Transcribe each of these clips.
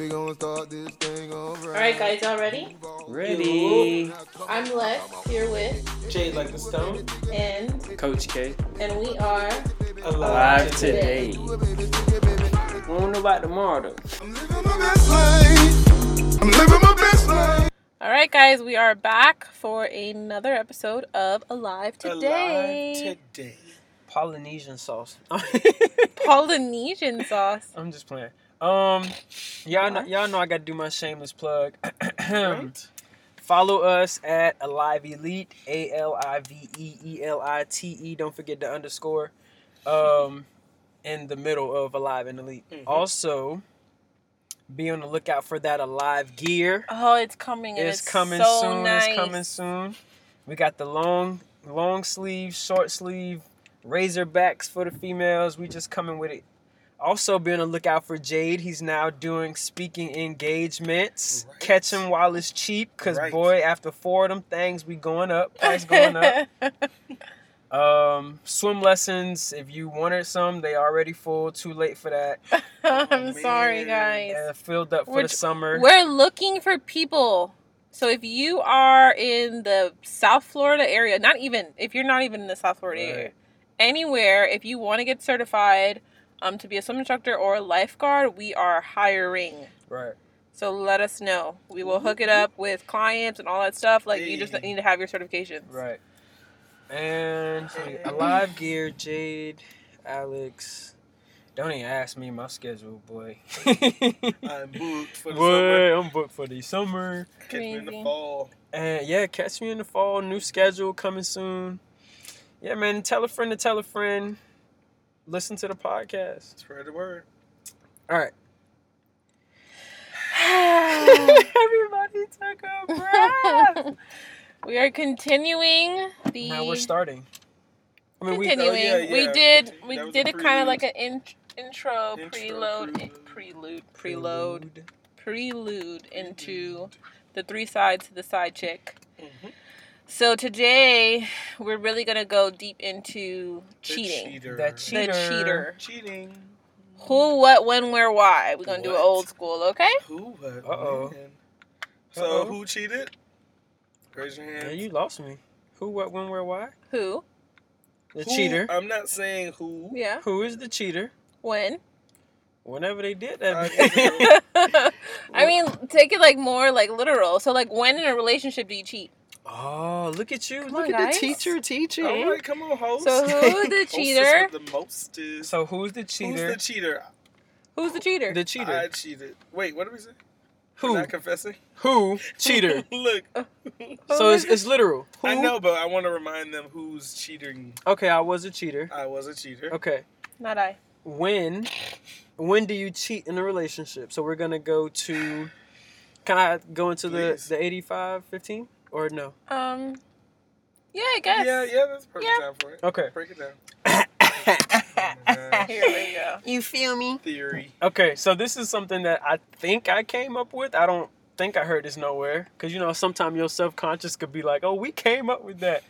We gonna start this thing alright. All right, guys, y'all ready? Ready. I'm Les here with Jade like the stone. and Coach K. and we are alive today. We don't know about tomorrow though. I'm living my best life. I'm living my best life. all right, guys. We are back for another episode of Alive Today. Alive today. Polynesian sauce. Polynesian sauce. I'm just playing. Um, y'all know, y'all know I gotta do my shameless plug. Right? Follow us at Alive Elite, A L I V E E L I T E. Don't forget the underscore. Um, in the middle of Alive and Elite. Mhm. Also, be on the lookout for that Alive gear. Oh, it's coming. It's, it's coming so soon. Nice. It's coming soon. We got the long, long sleeve, short sleeve, razorbacks for the females. We just coming with it. Also, be on the lookout for Jade. He's now doing speaking engagements. Right. Catch him while it's cheap, cause Right. boy, after four of them things, we going up. Price going up. Um, swim lessons. If you wanted some, they already full. Too late for that. I'm sorry, guys. Uh, filled up for We're the summer. We're looking for people. So if you are in the South Florida area, not even if you're not even in the South Florida area, anywhere, if you want to get certified um, to be a swim instructor or a lifeguard, we are hiring. Right. So let us know. We will hook it up with clients and all that stuff. Like you just need to have your certifications. Right. And Alive Gear, Jade, Alex. Don't even ask me my schedule, boy. I'm booked for the summer. boy, I'm booked for the summer. Catch me in the fall. And yeah, catch me in the fall. New schedule coming soon. Yeah, man. Tell a friend to tell a friend. Listen to the podcast. Spread the word. All right. Everybody took a breath. we are continuing the now we're starting. I mean, we continuing. Oh, yeah, We did we was did it kind of like an in, intro, Intro, preload, prelude. prelude, preload, prelude into the three sides to the side chick. Mhm. So today we're really gonna go deep into cheating. The cheating. cheater. The cheater. cheater. Cheating. Who, what, when, where, why. We're gonna do it old school, okay? Who? What? Uh-oh. man? So Uh-oh. who cheated? Raise your hand. Yeah, you lost me. Who, what, when, where, why? Who? The Who- cheater. I'm not saying who. Yeah. Who is the cheater? When? Whenever they did that. I mean, take it like more like literal. So like, when in a relationship do you cheat? Oh, look at you. Come look on, at guys. the teacher teaching. All right, come on, host. So who the cheater? with the mostest. So who's the cheater? Who's the cheater? Who's the cheater? The cheater. I cheated. Wait, what did we say? Who? Not confessing. Who? Cheater. Look, so it's, it's literal. Who? I know, but I want to remind them who's cheating. Okay, I was a cheater. I was a cheater. Okay. Not I. When when do you cheat in a relationship? So we're gonna go to can I go into the, Please. the 85 15? Or no? Um. Yeah, I guess. Yeah, yeah, that's perfect Yeah. time for it. Okay. Break it down. Here we go. You feel me? Theory. Okay, so this is something that I think I came up with. I don't think I heard this nowhere. Because, you know, sometimes your self conscious could be like, oh, we came up with that.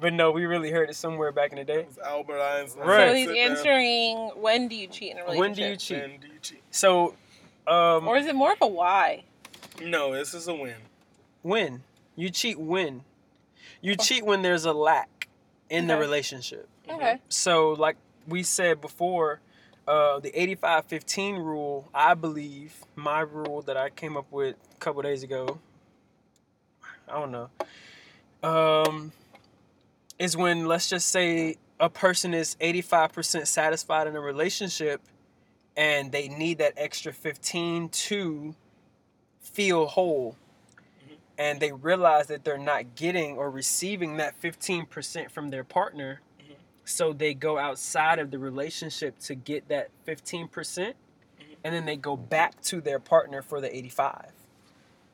But no, we really heard it somewhere back in the day. It was Albert Einstein. Right. So he's Sit down. answering when do you cheat in a relationship? When do you cheat? When do you cheat? So, um, Or is it more of a why? No, this is a when. when? You cheat when? You cheat when there's a lack in the Okay. relationship. Okay. So, like we said before, uh, the 85 15 rule, I believe, my rule that I came up with a couple days ago, I don't know, um, is when, let's just say, a person is 85% satisfied in a relationship and they need that extra 15 to feel whole. And they realize that they're not getting or receiving that 15% from their partner so they go outside of the relationship to get that 15% and then they go back to their partner for the 85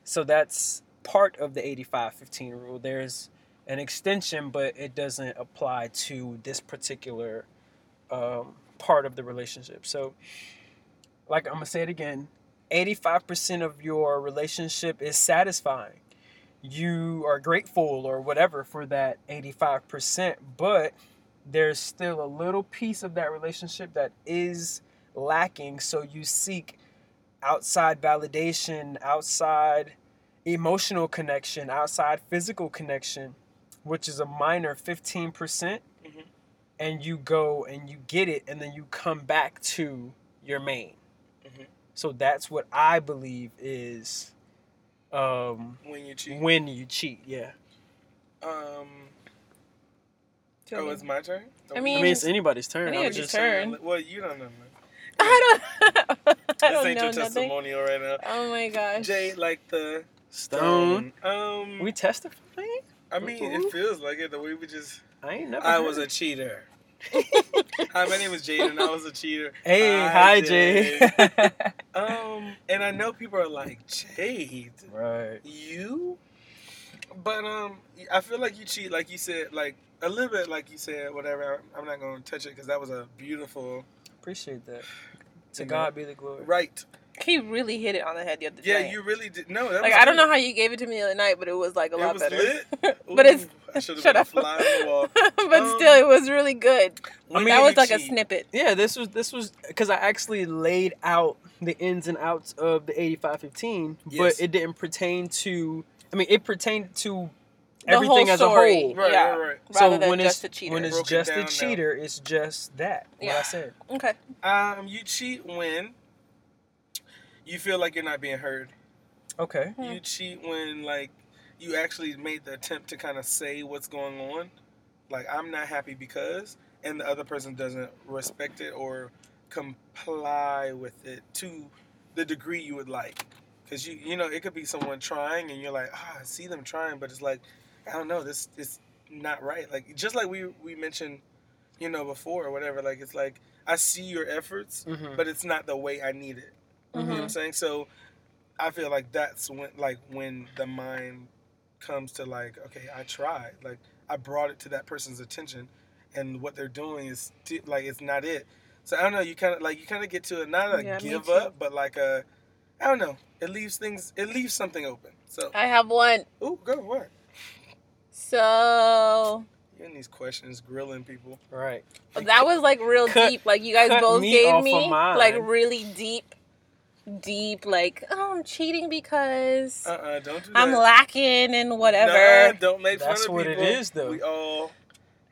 so that's part of the 85 15 rule. There's an extension but it doesn't apply to this particular um, part of the relationship. So like i'm gonna say it again. 85% of your relationship is satisfying you are grateful or whatever for that 85% but there's still a little piece of that relationship that is lacking so you seek outside validation, outside emotional connection, outside physical connection, which is a minor 15%, percent Mhm. and you go and you get it, and then you come back to your main. Mhm. So that's what I believe is um, When you cheat. when you cheat. Yeah. Um. Tell Oh, me. it's my turn. I I mean- mean, it's anybody's turn. I I was just your turn. Well, you don't know. Man. I don't. I This don't ain't know your nothing. testimonial right now. Oh my gosh. Jay, like the stone. Um. We testifying? I mean, Ooh. it feels like it. The way we just. I ain't never. I heard was a cheater. Hi, my name is Jaden. And I was a cheater. Hey, Hi, hi, Jay. Um, and I know people are like, Jade, right. you? But um, I feel like you cheat, like you said, like a little bit, like you said, whatever. I'm not gonna touch it because that was a beautiful Appreciate that. To You know, God be the glory. right. He really hit it on the head the other day. Yeah, night. you really did. No, that like was I don't know how you gave it to me the other night, but it was like a It lot was better. lit? but it's Ooh, I shut been a up. fly on the wall. but Um, still, it was really good. When that was you like a snippet. Yeah, this was this was because I actually laid out the ins and outs of the 8515, Yes. but it didn't pertain to. I mean, it pertained to The everything whole as a whole. Right, Yeah. right, right. Rather than when just it's a cheater. when it's Broke just down a now. cheater, it's just that. What Yeah. I said. Okay. Um, you cheat when you feel like you're not being heard. Okay. You cheat when like you actually made the attempt to kind of say what's going on. Like I'm not happy because, and the other person doesn't respect it or comply with it to the degree you would like. Because you you know it could be someone trying and you're like ah I see them trying, but it's like I don't know this is not right. Like just like we we mentioned, you know before or whatever. Like it's like I see your efforts, Mm-hmm. but it's not the way I need it. You know what I'm Mhm. saying? So I feel like that's when like when the mind comes to like, okay, I tried. Like I brought it to that person's attention and what they're doing is t- like it's not it. So I don't know, you kind of like you kind of get to a not a Yeah, give up, but like a I don't know. It leaves things it leaves something open. So, I have one. ooh, go what? So You in these questions grilling people. Right. that was like real Cut- deep. Like you guys both me gave off of me like really deep, deep. Like oh, I'm cheating because Uh-uh, don't do that. I'm lacking and whatever. Nah, don't make That's fun of what it people. is, though. We all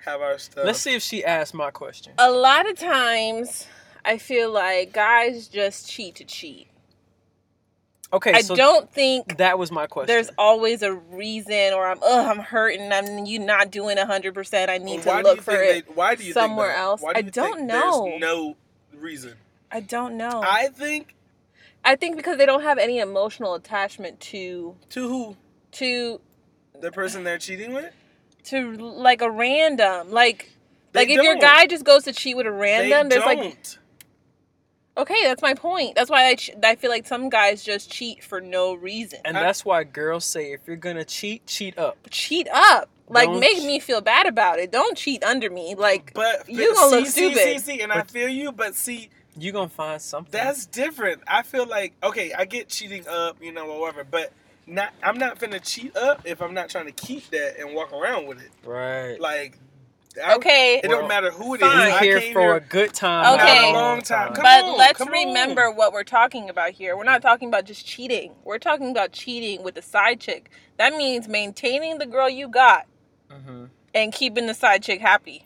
have our stuff. Let's see if she asked my question. A lot of times, I feel like guys just cheat to cheat. Okay, I so don't think that was my question. there's always a reason, or I'm oh I'm hurting. I'm you not doing hundred percent. I need Well, to look for it. They, why do you somewhere think that? else. Why do I you don't think know. There's no reason. I don't know. I think I think because they don't have any emotional attachment to to who to the person they're cheating with. to like a random like They like if your guy just goes to cheat with a random they there's like don't. okay that's my point that's why I, ch- I feel like some guys just cheat for no reason and I- that's why girls say if you're gonna cheat, cheat up. cheat up like Don't make ch- me feel bad about it don't cheat under me like but you gonna see, look see, stupid. See, see, and I feel you, but see, You gonna find something. that's different. I feel like okay, I get cheating up, you know, whatever, but not. I'm not finna cheat up if I'm not trying to keep that and walk around with it. right. Like, I, okay it Well, don't matter who it is. fine. we I here came for here- a good time. Okay. not Not a long time. Come but on, let's come on. remember what we're talking about here we're not talking about just cheating we're talking about cheating with a side chick that means maintaining the girl you got hmm and keeping the side chick happy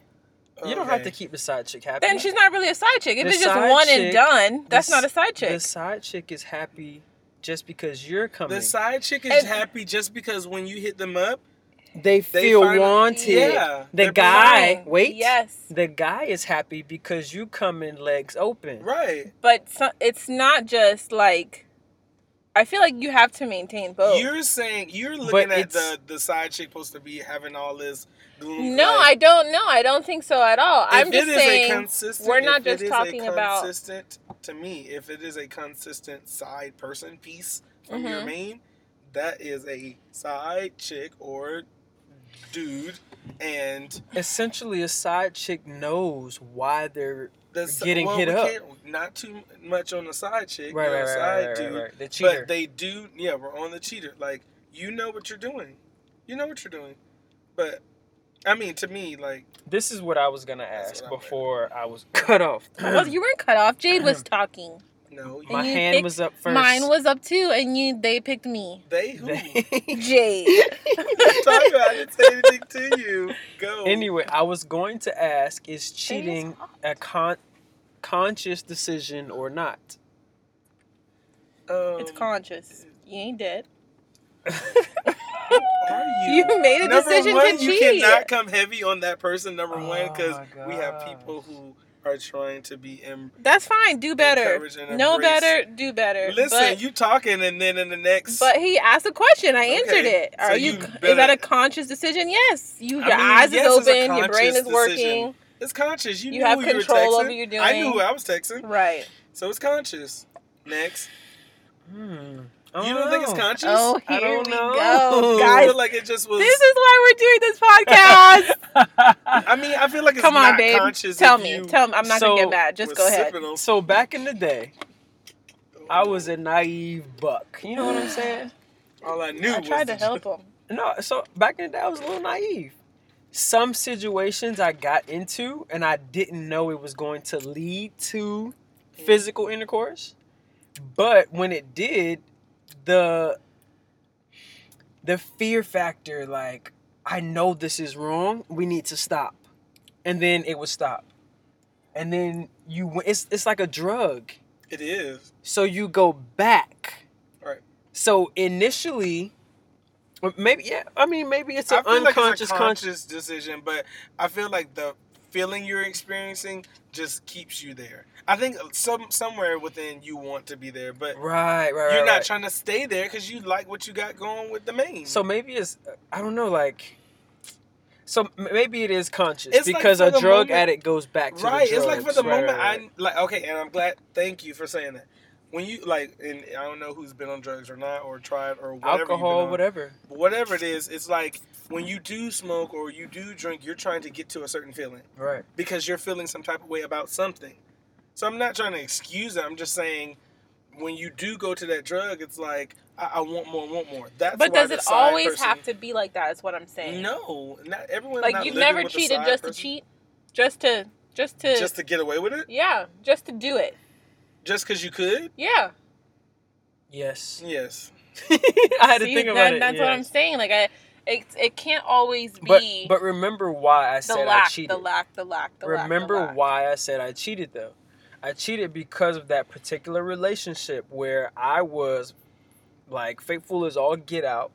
You don't have to keep the side chick happy. then she's not really a side chick if The it's just side one and done that's the not a side chick The side chick is happy just because you're coming. The side chick is And- happy just because when you hit them up, they they feel find- wanted. Yeah, the guy, Fine. wait. yes The guy is happy because you come in legs open. right? but so, it's not just like i feel like you have to maintain both You're saying you're looking at the the side chick supposed to be having all this gloom. no like, i don't know i don't think so at all i'm just it is a saying consistent- we're not if it just is a talking about- consistent. To me, if it is a consistent side person piece from your Mhm. main, that is a side chick or dude, and Essentially, a side chick knows why they're the Getting well, hit we up. can't- Not too much on the side chick, right, or right, right, side right, dude. right, right. The cheater. But they do, yeah, we're on the cheater. Like, you know what you're doing. You know what you're doing. But, I mean, to me, like, this is what I was gonna ask before I was cut off. well you weren't cut off jade was talking No, And My hand picked- was up first. Mine was up too, and you they picked me. they who? Jade. Talk about, I didn't say anything to you. Go. anyway, I was going to ask: Is cheating a con- conscious decision or not? Um, It's conscious. You ain't dead. Are you? You made a number decision one, to you cheat. cannot come heavy on that person. Number one, Oh because we have people who are trying to be. Em- That's fine. Do better. Encourage and Know better. Do better. Listen, but, you talking, and then in the next, but he asked a question. I answered Okay, it. Are so you? you Is that a conscious decision? Yes. You. I Your mean, eyes yes, is open. Your brain is working. decision. it's conscious. You, You knew have who you were control over texting. your I knew who I was texting, Right. so it's conscious. Next, Hmm. You don't think it's oh. conscious? Oh, I here don't we know. go, I feel like it just was. This is why we're doing this podcast. I mean, I feel like it's Come on, not babe. conscious. Tell me. Tell me. I'm not So, gonna get mad. Just go ahead. sipping on- so back in the day, I was a naive buck. You know what I'm saying? All I knew. I was tried to help him. No, so back in the day, I was a little naive. Some situations I got into, and I didn't know it was going to lead to mm. physical intercourse. But when it did, the the fear factor, like I know this is wrong, we need to stop, and then it would stop, and then you it's it's like a drug. It is. So you go back. Right. So initially, uh, maybe yeah, I mean maybe it's an feel like unconscious it's conscious decision, but I feel like the feeling you're experiencing just keeps you there. I think some somewhere within you want to be there, but Right, right, right. you're not right. trying to stay there because you like what you got going with the main. So maybe it's I don't know like. So maybe it is conscious It's because for a drug moment- addict goes back to right, it's like for the Right, moment right, right. I like okay, and I'm glad. Thank you for saying that. When you like, and I don't know who's been on drugs or not, or tried or whatever. alcohol, on. whatever. Whatever it is, it's like when you do smoke or you do drink, you're trying to get to a certain feeling. Right. because you're feeling some type of way about something. So I'm not trying to excuse it. I'm just saying when you do go to that drug, it's like I, I want more, want more. That's But why does it always person- have to be like that? Is what I'm saying. No, not everyone. Like not you've never cheated side just to cheat, just to, just to, just to get away with it, yeah, just to do it. just because you could. Yeah. Yes. Yes, I had to See, think that- it. That's what I'm saying. Like I, it, it can't always be but but remember why I the said I cheated. the lack, the lack, the lack. Remember why I said I cheated though? I cheated because of that particular relationship where I was like faithful as all get out.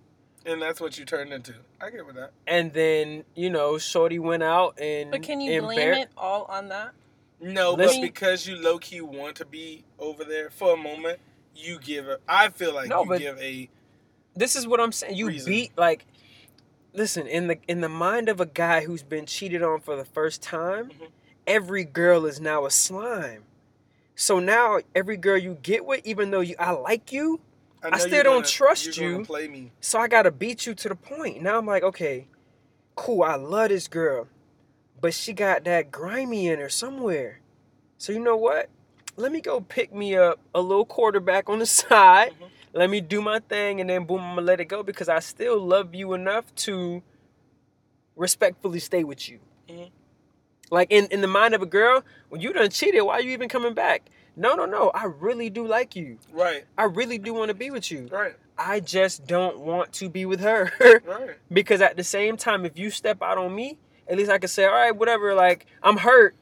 and that's what you turned into. I get with that. And then, you know, Shorty went out and But can you blame embar- it all on that? No, Listen- but because you low key want to be over there for a moment, you give a. I feel like No, you but- give a. This is what I'm saying. You Reason. beat like listen, in the in the mind of a guy who's been cheated on for the first time, Mhm. every girl is now a slime. So now every girl you get with, even though you I like you, I, I still don't gonna- trust you. So I gotta beat you to the point. Now I'm like, okay, cool, I love this girl. But she got that grimy in her somewhere. So you know what? Let me go pick me up a little quarterback on the side. Mhm. Let me do my thing and then boom, I'm gonna let it go because I still love you enough to respectfully stay with you. Mhm. Like in, in the mind of a girl, when you done cheated, why are you even coming back? No, no, no. I really do like you. Right, I really do want to be with you. right, I just don't want to be with her. right. because at the same time, if you step out on me, at least I can say, all right, whatever, like, I'm hurt.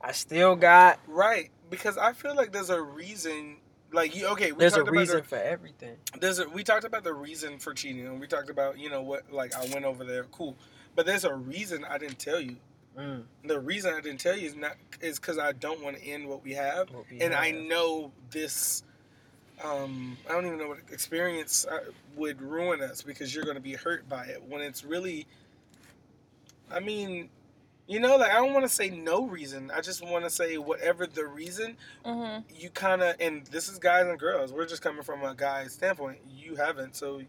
I still got, Right, because I feel like there's a reason. Like you, okay, we there's a talked about reason the- for everything. there's a, we talked about the reason for cheating, and we talked about you know what, like I went over there, cool, but there's a reason I didn't tell you. Mm, The reason I didn't tell you is not is because I don't want to end what we have, what we and I know this. Um, I don't even know what experience uh, would ruin us because you're going to be hurt by it when it's really. I mean, you know, like I don't want to say no reason. I just want to say whatever the reason, Mm-hmm. you kind of and this is guys and girls. We're just coming from a guy's standpoint. You haven't, so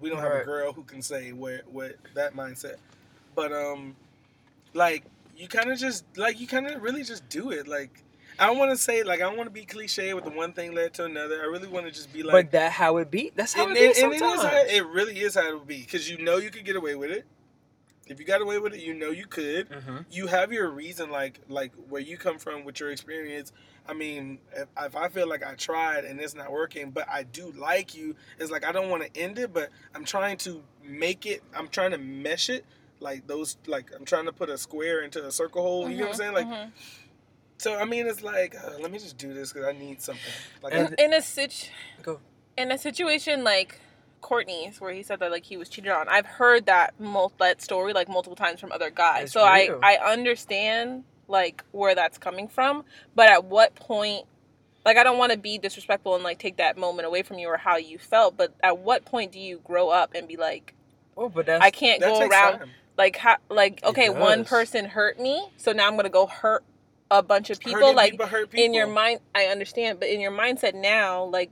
we don't have a girl who can say where what that mindset. But um, like you kind of just like you kind of really just do it. Like I don't want to say like I don't want to be cliche with the one thing led to another. I really want to just be like. but that how it be? That's how and, it be it, sometimes. is how, it really is how it would be because you know you could get away with it. If you got away with it, you know you could. Mm-hmm. You have your reason, like like where you come from with your experience. I mean, if, if I feel like I tried and it's not working, but I do like you, it's like I don't want to end it, but I'm trying to make it. I'm trying to mesh it, like those. Like I'm trying to put a square into a circle hole. You know what I'm saying? Like Mhm. so. I mean, it's like uh, let me just do this because I need something. Like And- I, in a situ- Go. in a situation like Courtney's where he said that like he was cheated on. I've heard that mul- that story like multiple times from other guys. It's so real. I I understand like where that's coming from, but at what point like I don't want to be disrespectful and like take that moment away from you or how you felt, but at what point do you grow up and be like Oh, but that's I can't that go takes around time. Like how like okay, one person hurt me, so now I'm to go hurt a bunch of people Hurting like people people. in your mind I understand, but in your mindset now like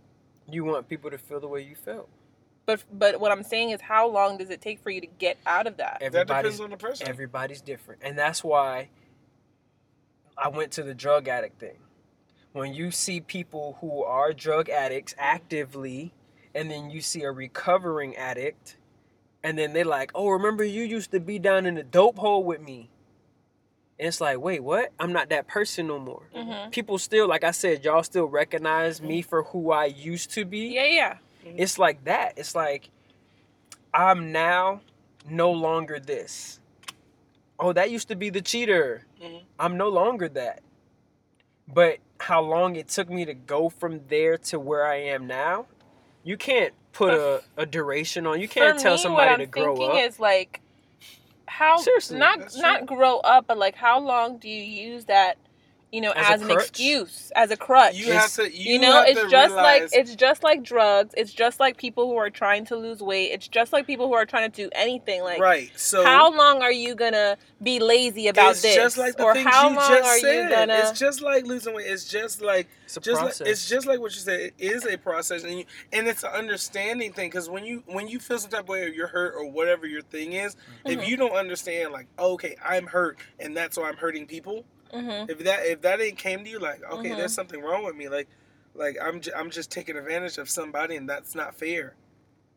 you want people to feel the way you felt. But but what I'm saying is, how long does it take for you to get out of that? that depends on the person. everybody's different, and that's why I went to the drug addict thing. When you see people who are drug addicts actively, and then you see a recovering addict, and then they're like, "Oh, remember you used to be down in the dope hole with me." And it's like, wait, what? I'm not that person no more. Mhm. People still, like I said, y'all still recognize me for who I used to be. Yeah, yeah. It's like that. It's like I'm now no longer this. Oh, that used to be the cheater. Mhm. I'm no longer that. But how long it took me to go from there to where I am now, you can't put a, a duration on. You can't For tell me, somebody what to I'm grow thinking up. is like, how Seriously, not not grow up, but like how long do you use that, you know, As as, an excuse, as a crutch? You It's- have to. You, You, know, have it's to just like it's just like drugs. It's just like people who are trying to lose weight. It's just like people who are trying to do anything. Like, right. So how long are you gonna be lazy about it's this? just like the or things how you long just are said. you gonna? It's just like losing weight. It's just like It's a just process. like, it's just like what you said. It is a process, and you, and it's an understanding thing. Because when you when you feel some type of way, or you're hurt, or whatever your thing is, Mhm. if you don't understand, like, okay, I'm hurt, and that's why I'm hurting people. Mhm. If that if that ain't came to you, like, okay, Mhm. there's something wrong with me. Like, like I'm j- I'm just taking advantage of somebody, and that's not fair.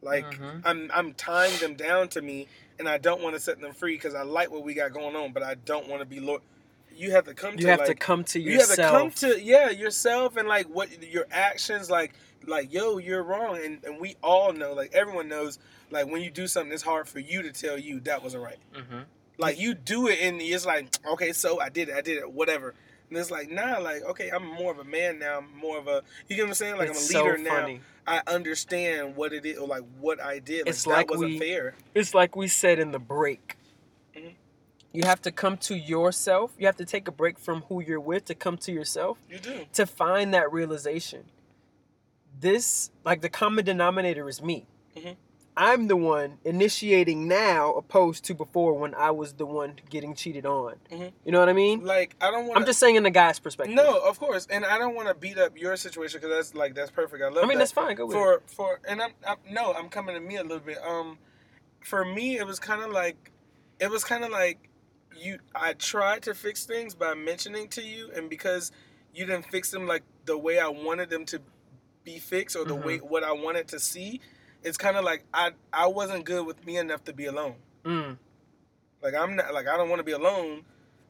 Like Mhm. I'm I'm tying them down to me, and I don't want to set them free because I like what we got going on, but I don't want to be lo- You have to come you to have like, to come to yourself. you have to come to yeah yourself and like what your actions like like yo you're wrong and, and we all know like everyone knows like when you do something it's hard for you to tell you that wasn't right Mhm. Like you do it and it's like okay so i did it i did it whatever and it's like nah like okay i'm more of a man now i'm more of a you get what i'm saying like it's i'm a leader so now i understand what it is or like what i did like, It's that like wasn't we- fair It's like we said in the break. Mhm. You have to come to yourself. You have to take a break from who you're with to come to yourself you do to find that realization. This, like, the common denominator is me. Mhm. I'm the one initiating now, opposed to before when I was the one getting cheated on. Mhm. You know what I mean? like i don't want I'm just saying in the guy's perspective. no of course and i don't want to beat up your situation because that's like that's perfect i love it. I mean that. that's fine. Go with it. for for and I'm, I'm no i'm coming to me a little bit um for me it was kind of like it was kind of like you i tried to fix things by mentioning to you and because you didn't fix them like the way i wanted them to be fixed or the Mhm. way what i wanted to see it's kind of like i i wasn't good with me enough to be alone Mm. like i'm not like i don't want to be alone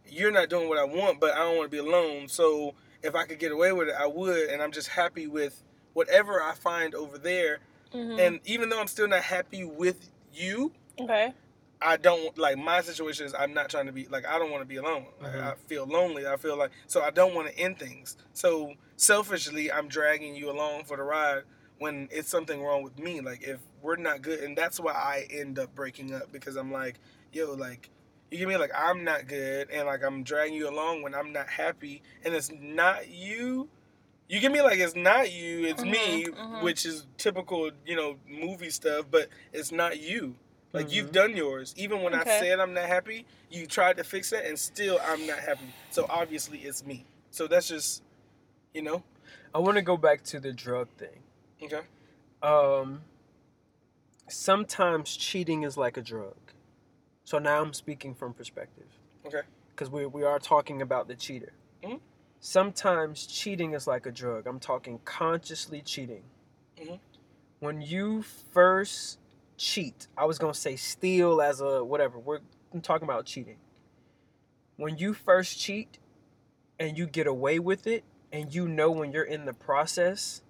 you're not doing what i want but i don't want to be alone so if i could get away with it i would and i'm just happy with whatever i find over there Mhm. and even though I'm still not happy with you, okay. I don't like my situation is I'm not trying to be like I don't want to be alone. Like, Mhm. I feel lonely. I feel like so I don't want to end things. So selfishly, I'm dragging you along for the ride when it's something wrong with me. Like if we're not good, and that's why I end up breaking up because I'm like, yo, like you get me like I'm not good, and like I'm dragging you along when I'm not happy, and it's not you. You get me like it's not you, it's me, Mhm, mhm. which is typical, you know, movie stuff, but it's not you. Like you've Mhm. done yours. Even when Okay. I said I'm not happy, you tried to fix it, and still I'm not happy. So obviously it's me. So that's just, you know, I want to go back to the drug thing. Okay. Um, sometimes cheating is like a drug. So now I'm speaking from perspective. Okay. Because we, we are talking about the cheater. Mhm. Sometimes cheating is like a drug. I'm talking consciously cheating. Mhm. When you first cheat, I was going to say steal as a whatever. We're I'm talking about cheating. When you first cheat and you get away with it and you know when you're in the process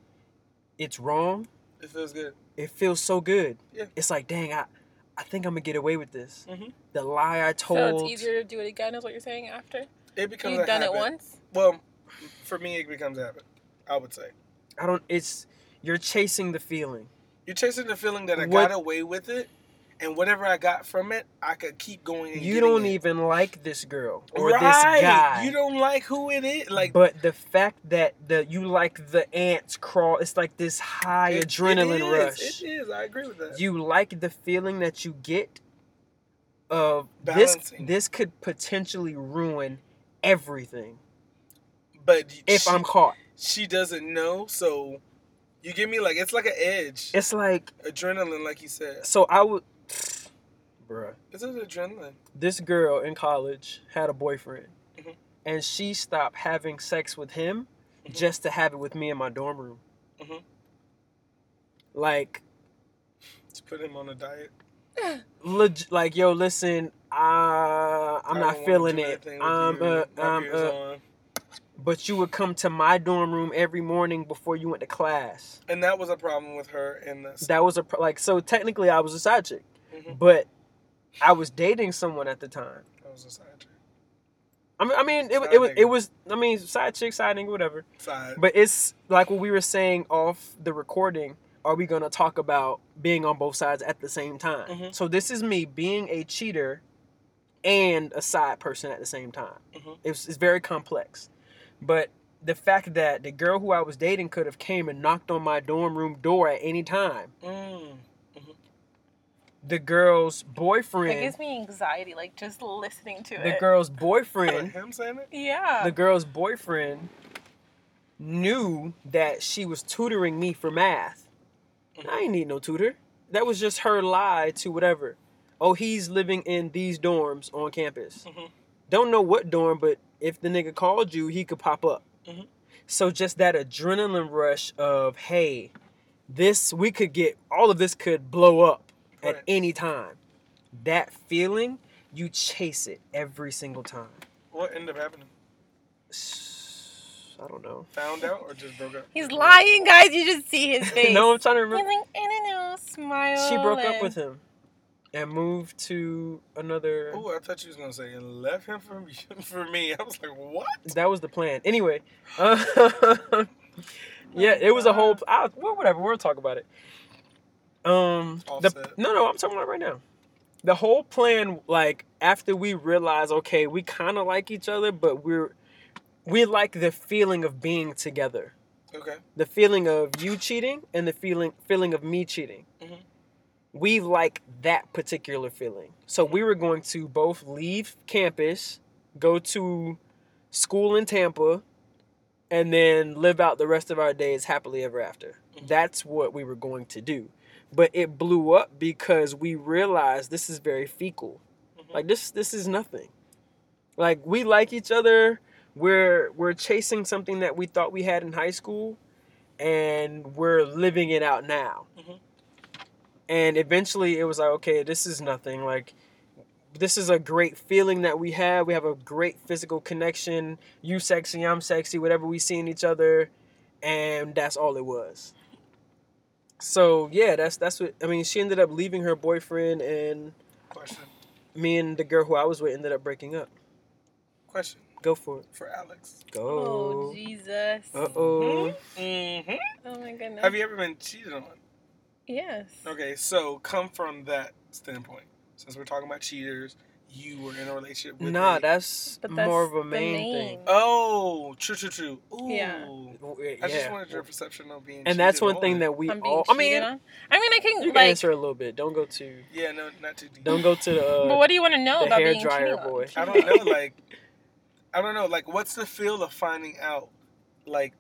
it's wrong, It feels good. it feels so good. Yeah. It's like, dang, I I think I'm gonna get away with this. Mhm. The lie I told. So told. it's easier to do it again, is what you're saying after It becomes you've a done it once. Well, for me, it becomes a habit. I would say I don't. It's you're chasing the feeling. you're chasing the feeling that I What- got away with it, and whatever I got from it, I could keep going. And You don't it. even like this girl or right. this guy. You don't like who it is. Like but the fact that the you like the ants crawl, it's like this high it- adrenaline it rush. It is. I agree with that. You like the feeling that you get of Balancing. this. This could potentially ruin everything but if she, I'm caught. she doesn't know, so you give me like it's like an edge, It's like adrenaline, like you said. so I would, bruh. It's an adrenaline. this girl in college had a boyfriend Mhm. and she stopped having sex with him Mhm. just to have it with me in my dorm room Mhm. like Just put him on a diet. leg- like yo listen uh, i'm I not feeling it um, you. uh, My um, uh, on. but you would come to my dorm room every morning before you went to class And that was a problem with her in this. that was a pro- like so technically i was a side chick Mhm. but i was dating someone at the time That was a side chick. i mean, I mean it, it was it was i mean side chick side nigga whatever Side. But it's like what we were saying off the recording. Are we gonna talk about being on both sides at the same time? Mhm. So this is me being a cheater and a side person at the same time. Mhm. It's, it's very complex. But the fact that the girl who I was dating could have came and knocked on my dorm room door at any time. Mm. The girl's boyfriend. It gives me anxiety, like just listening to the it. The girl's Like boyfriend, him saying it? yeah. the girl's boyfriend knew that she was tutoring me for math. I ain't need no tutor. That was just her lie to whatever. Oh, he's living in these dorms on campus. Mhm. Don't know what dorm, but if the nigga called you, he could pop up. Mhm. So just that adrenaline rush of, hey, this we could get all of this could blow up at any time. That feeling, you chase it every single time. What ended up happening? I don't know. Found out or just broke up? He's lying, guys. You just see his face. no, I'm trying to He's remember. like, I don't know, smile. She broke up with him and moved to another. Oh, I thought you was gonna say and left him for me. For me, I was like, what? That was the plan. Anyway, uh, yeah, it was a whole. I, well, whatever. We'll talk about it. Um, the, no, no, I'm talking about right now. The whole plan, like after we realize, okay, we kind of like each other, but we're we like the feeling of being together, Okay. the feeling of you cheating, and the feeling feeling of me cheating. Mhm. We like that particular feeling. So we were going to both leave campus, go to school in Tampa, and then live out the rest of our days happily ever after. Mhm. That's what we were going to do. But it blew up because we realized this is very fecal. Mhm. Like this this is nothing. Like we like each other. We're we're chasing something that we thought we had in high school and we're living it out now. Mhm. And eventually it was like, okay, this is nothing. Like this is a great feeling that we have. We have a great physical connection. You sexy, I'm sexy, whatever we see in each other, and that's all it was. So yeah, that's that's what I mean. She ended up leaving her boyfriend, and Question. me and the girl who I was with ended up breaking up. Question Go for it. for Alex. Go. Oh, Jesus. Uh oh. Mm-hmm. Oh, my goodness. Have you ever been cheated on? Yes. Okay, so come from that standpoint. Since we're talking about cheaters, you were in a relationship with. Nah, a- that's, that's more of a main, main. thing. Oh, true, true, true. Ooh. Yeah. I just Yeah. wanted your perception of being. and that's cheated one thing that we I'm all. I mean, on. I mean, I can you can answer a little bit. Don't go to. Yeah, no, not too deep. Don't go to the. Uh, but what do you want to know the about hair being dryer cheated on? boy. I don't know, like, I don't know, like, what's the feel of finding out? Like,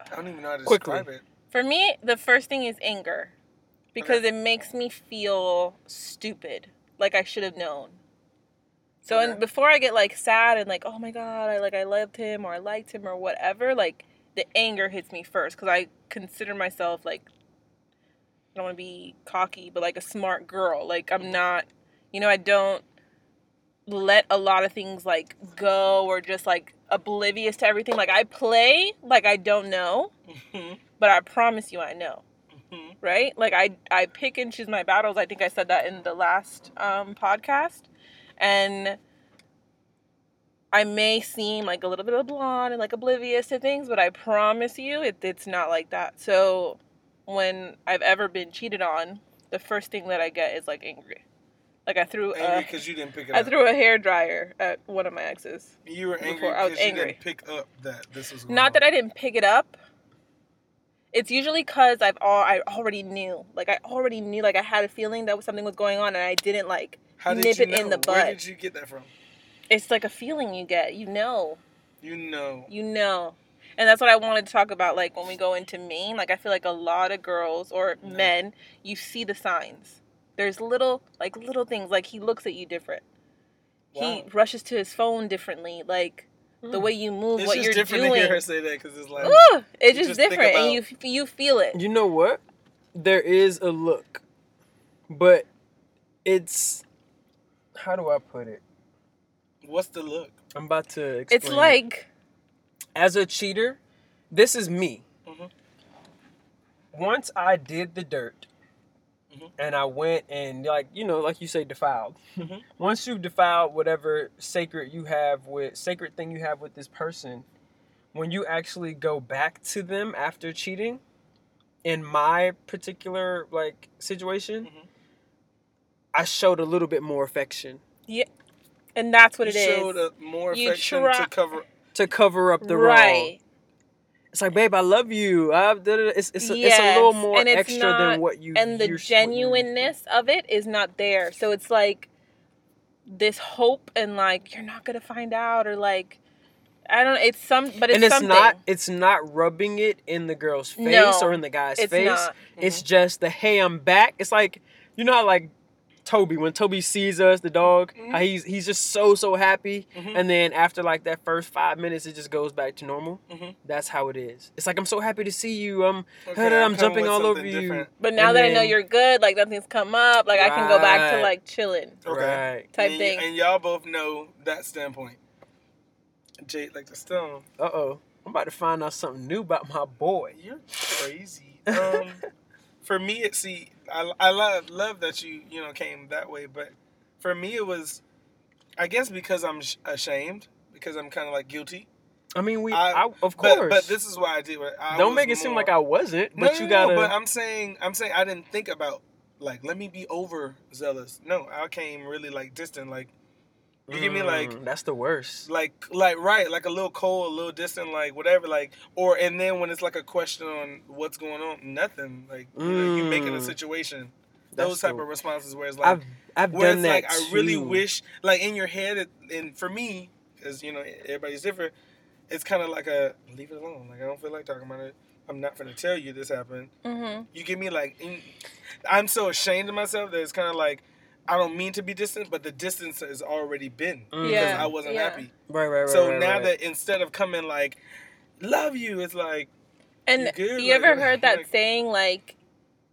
I don't even know how to Quickly. describe it. For me, the first thing is anger because it makes me feel stupid, like I should have known. So, Okay. and before I get like sad and like, oh my god, I like I loved him or I liked him or whatever, like the anger hits me first because I consider myself like I don't want to be cocky, but like a smart girl. Like I'm not, You know, I don't let a lot of things like go or just like oblivious to everything. Like I play like I don't know, Mhm, but I promise you I know. Mhm. Right? Like I I pick and choose my battles. I think I said that in the last um podcast. And I may seem like a little bit of blonde and like oblivious to things, but I promise you it, it's not like that. So when I've ever been cheated on, the first thing that I get is like angry. Like I threw Angry a, because you didn't pick it I up. threw a hair dryer at one of my exes. you were angry I was because you angry. didn't pick up that this was Not on. that I didn't pick it up. It's usually because I've all I already knew. Like I already knew. Like I had a feeling that something was going on, and I didn't like How nip it know? in the bud. Where did you get that from? It's like a feeling you get. You know. You know. You know. And that's what I wanted to talk about. Like when we go into main, like I feel like a lot of girls or Yeah. men, you see the signs. There's little like little things. Like he looks at you different. He rushes to his phone differently. Like the way you move, It's what you're doing. It's different doing. to hear her say that because it's like Ooh, it's just, just think different, and you you feel it. You know what? There is a look, but it's how do I put it? what's the look? I'm about to explain. It's it. like as a cheater, this is me. Mhm. Once I did the dirt, Mhm. and I went and like you know, like you say, defiled. Mhm. Once you've defiled whatever sacred you have with sacred thing you have with this person, when you actually go back to them after cheating, in my particular like situation, Mhm. I showed a little bit more affection Yeah, and that's what you it is. showed a more You affection try- to cover. to cover up the wrong. right. It's like, babe, I love you. Uh, da, da. It's it's a, it's a little more extra not- than what you And the you're- what you- genuineness of it is not there. So it's like this hope and like you're not gonna find out or like I don't. It's some, but it's and it's something. not it's not rubbing it in the girl's face No, or in the guy's it's face. not. It's mm-hmm. just the hey, I'm back. It's like you know how like Toby when Toby sees us, the dog, how he's he's just so so happy, Mhm. and then after like that first five minutes, it just goes back to normal. Mhm. That's how it is. It's like I'm so happy to see you. Um, Okay, I'm, coming jumping all over something you. different. But now and that I know you're good, like nothing's come up, like I can go back to like chilling Okay. Right. type and, thing. And y'all both know that standpoint. Jade like the stone. Uh oh. I'm about to find out something new about my boy. You're crazy. Um, for me, it see, I, I love love that you you know came that way, but for me it was, I guess because I'm sh- ashamed because I'm kind of like guilty. I mean, we, I- I, of course. But but this is why I did. it. I Don't make it seem like I wasn't. No, But no, you no, gotta. But I'm saying I'm saying I didn't think about like let me be overzealous. No, I came really like distant. Like you give me like Mm, that's the worst. like like right like a little cold a little distant like whatever like or and then when it's like a question on what's going on nothing like you know you making a Mm. situation That's those type the- of responses where it's like I've I've where done it's that like I really wish like in your head it, and for me because you know everybody's different it's kind of like a leave it alone like I don't feel like talking about it I'm not gonna tell you this happened mm-hmm. you give me like I'm so ashamed of myself that it's kind of like I don't mean to be distant but the distance has already been Mm. because Yeah, I wasn't yeah. happy Right, right, right. so right, now right. that instead of coming like, love you, it's like, And You good? you Like, ever what- heard that like- saying like,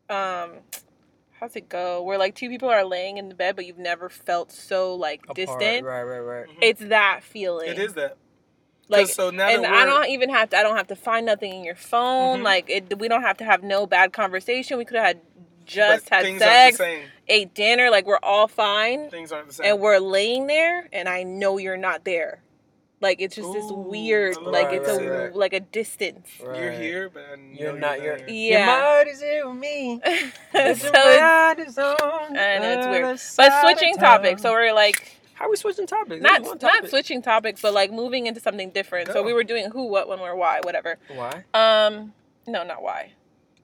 um, how's it go? Where like two people are laying in the bed, but you've never felt so like Apart, distant. Right, right, right. It's that feeling. it is that. like. so now and I don't even have to. I don't have to find nothing in your phone. Mhm. Like it, we don't have to have no bad conversation. We could have had just but had things sex, aren't the same. ate dinner. Like we're all fine, Things aren't the same. and we're laying there, and I know you're not there. Like it's just this weird. I Like that it's you a say that. like a distance. right. You're here, but I know You're not. You're. there. Yeah. Your mind is here with me. so Your it's, mind is on. I know, it's weird. but switching topics. So we're like how are we switching topics? not This is one not switching topics, but like moving into something different. So we were doing who, what, when, where, why, whatever. Why? Um, no, not why.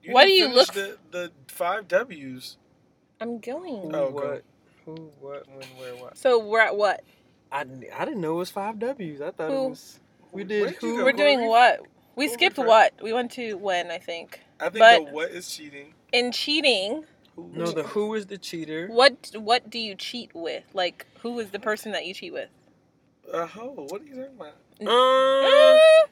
You What do you look- The, the five W's. I'm going. Who, Oh, go. what? Who, what, when, where, what? So we're at what? I, I didn't know it was five W's. I thought Who? it was. We did Where'd you who? go, We're doing Corey? what? We Corey skipped first. what? We went to when I think. I think But- the what is cheating. In cheating, Who No, the who is the cheater. what what do you cheat with? Like who is the person that you cheat with? A hoe. What are you talking about? Um, Uh,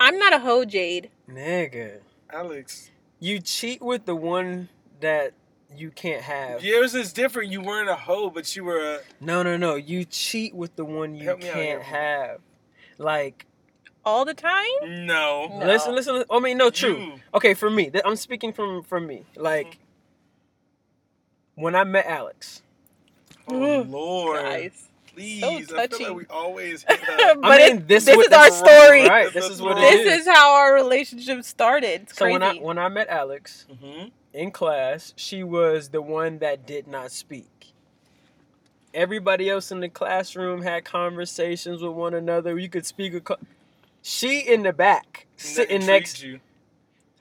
I'm not a hoe, Jade. nigga, Alex. you cheat with the one that you can't have. Yours is different. You weren't a hoe, but you were a. No, no, no. You cheat with the one you Help me out can't here. have. Like, All the time? No. No. listen, listen. I mean, no, true. You. Okay, for me, th- I'm speaking from from me. Like, mm-hmm. when I met Alex, Oh Lord. Guys. Please. So I feel like we always hit. But I mean, it- this, this what- is our this story. Right, this is what it This is. is how our relationship started. It's so crazy. when I when I met Alex hmm in class, she was the one that did not speak. Everybody else in the classroom had conversations with one another. You could speak. A co- she in the back, sitting next. To you.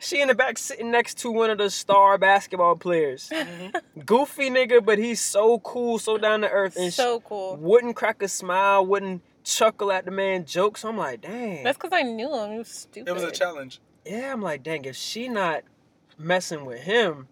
She in the back, sitting next to one of the star basketball players. Mm-hmm. Goofy nigga, but he's so cool, so down to earth, and so cool. wouldn't crack a smile, wouldn't chuckle at the man jokes. I'm like, dang. That's because I knew him. He was stupid. It was a challenge. yeah, I'm like, dang. If she not messing with him,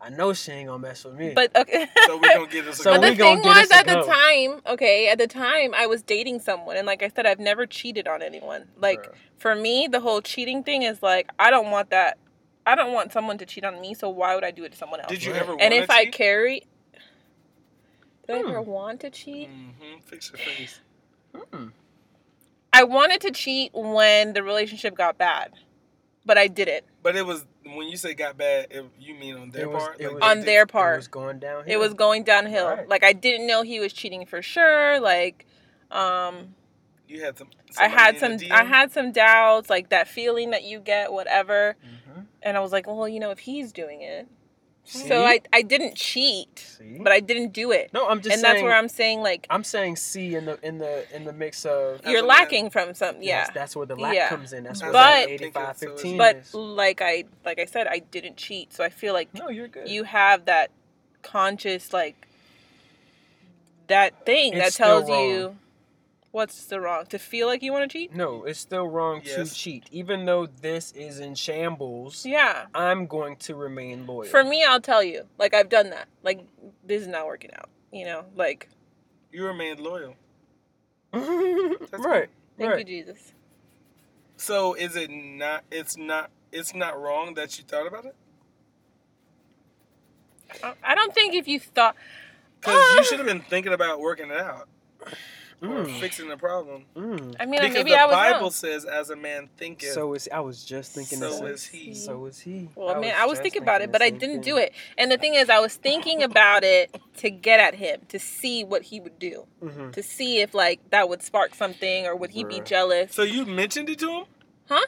I know she ain't gonna mess with me. But okay. So we gonna get this. a So but we the gonna thing get us was, to at the time, okay, at the time, I was dating someone, and like I said, I've never cheated on anyone. Like Bruh. for me, the whole cheating thing is like I don't want that. I don't want someone to cheat on me. So why would I do it to someone else? Did you ever and wanna if I cheat? carry, did I Hmm. ever want to cheat? Mhm. Fix your face. Hmm. I wanted to cheat when the relationship got bad, but I did it. But it was when you say got bad, it, you mean on their It was- part? it Like, was- On did- their It was going downhill. It was going downhill. Right. Like I didn't know he was cheating for sure. Like, um, You had some. I had some I had some doubts, like that feeling that you get, whatever. Mhm. And I was like, well, you know, if he's doing it, See? so I I didn't cheat, See? but I didn't do it, no, I'm just and saying. that's where I'm saying like I'm saying C in the in the in the mix of. You're a man. lacking from some, yeah. That's, that's where the lack Yeah. comes in. That's As where a But- that 85 15 But is. like I like I said, I didn't cheat, so I feel like No, you're good. you have that conscious like that thing It's that still tells wrong. you what's the wrong to feel like you want to cheat. No, it's still wrong Yes. to cheat. Even though this is in shambles, Yeah. I'm going to remain loyal. For me, I'll tell you. Like I've done that. Like this is not working out. You know. Like You remained loyal. right. thank right. you, Jesus. So is it not? It's not. It's not wrong that you thought about it I- I don't think if you thought because Ah. you should have been thinking about working it out or Mm, fixing the problem. mm. I mean because maybe the I was the Bible wrong. says, "As a man thinketh." So is I was just thinking the So same. is he. So is he. Well, man, I was thinking about it, but I didn't thing. do it. And the thing is, I was thinking about it to get at him, to see what he would do, Mhm. to see if like that would spark something, or would he be jealous? So you mentioned it to him? Huh?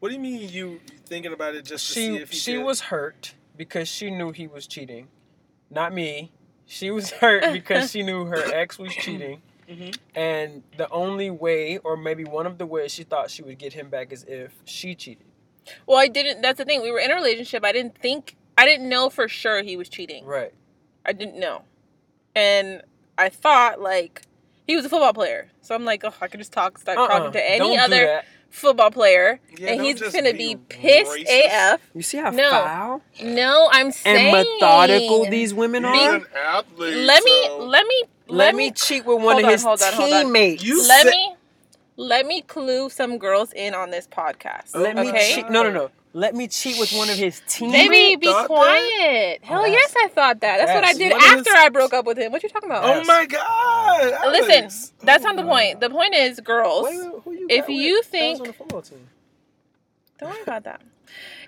What do you mean you thinking about it just to see She if he she did? was hurt because she knew he was cheating, not me. She was hurt because she knew her ex was cheating, Mhm. and the only way, or maybe one of the ways, she thought she would get him back is if she cheated. Well, I didn't. That's the thing. We were in a relationship. I didn't think. I didn't know for sure he was cheating. Right. I didn't know, and I thought like he was a football player. So I'm like, oh, I could just talk, start Uh-uh. talking to any Don't other football player, Yeah, and he's gonna be be pissed racist. AF. You see how No. foul No, I'm saying and methodical these women You're are. athlete. Let me so- let me Let me cheat with one of on, his hold on, hold on. teammates. You let said- me let me clue some girls in on this podcast. Oh, let me cheat. No, no, no. Let me cheat with one of his teammates. Baby, be thought that? quiet. Oh, Hell that's- yes, I thought that. That's what I did what after is- I broke up with him. What you talking about? Oh my God! Alex. Listen, that's Oh not the my- point. The point is, girls. Wait, wait, who you If got with? you That was think- on the team. Don't worry about that.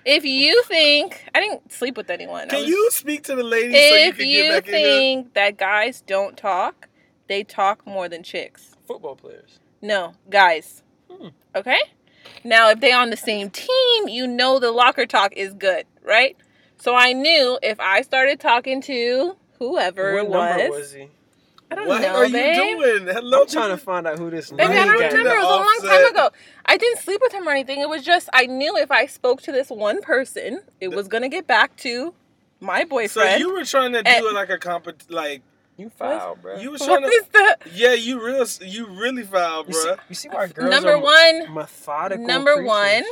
If you think I didn't sleep with anyone, Can was- you speak to the ladies so you can you, get back in here? think that guys don't talk, they talk more than chicks. Football players. No, guys. Hmm. Okay? Now, if they on the same team, you know the locker talk is good, right? So I knew if I started talking to whoever what it number was, was he? I don't What know, are you doing? Hello, I'm trying to find out who this Baby, I don't is. remember. It was a long time ago. I didn't sleep with him or anything. It was just I knew if I spoke to this one person, it was gonna get back to my boyfriend. So you were trying to do it like a comp, like You foul, bro. you was what trying to. is the Yeah, you real, you really foul, You see, bro. you see why girls number are one? methodical Number creatures. one,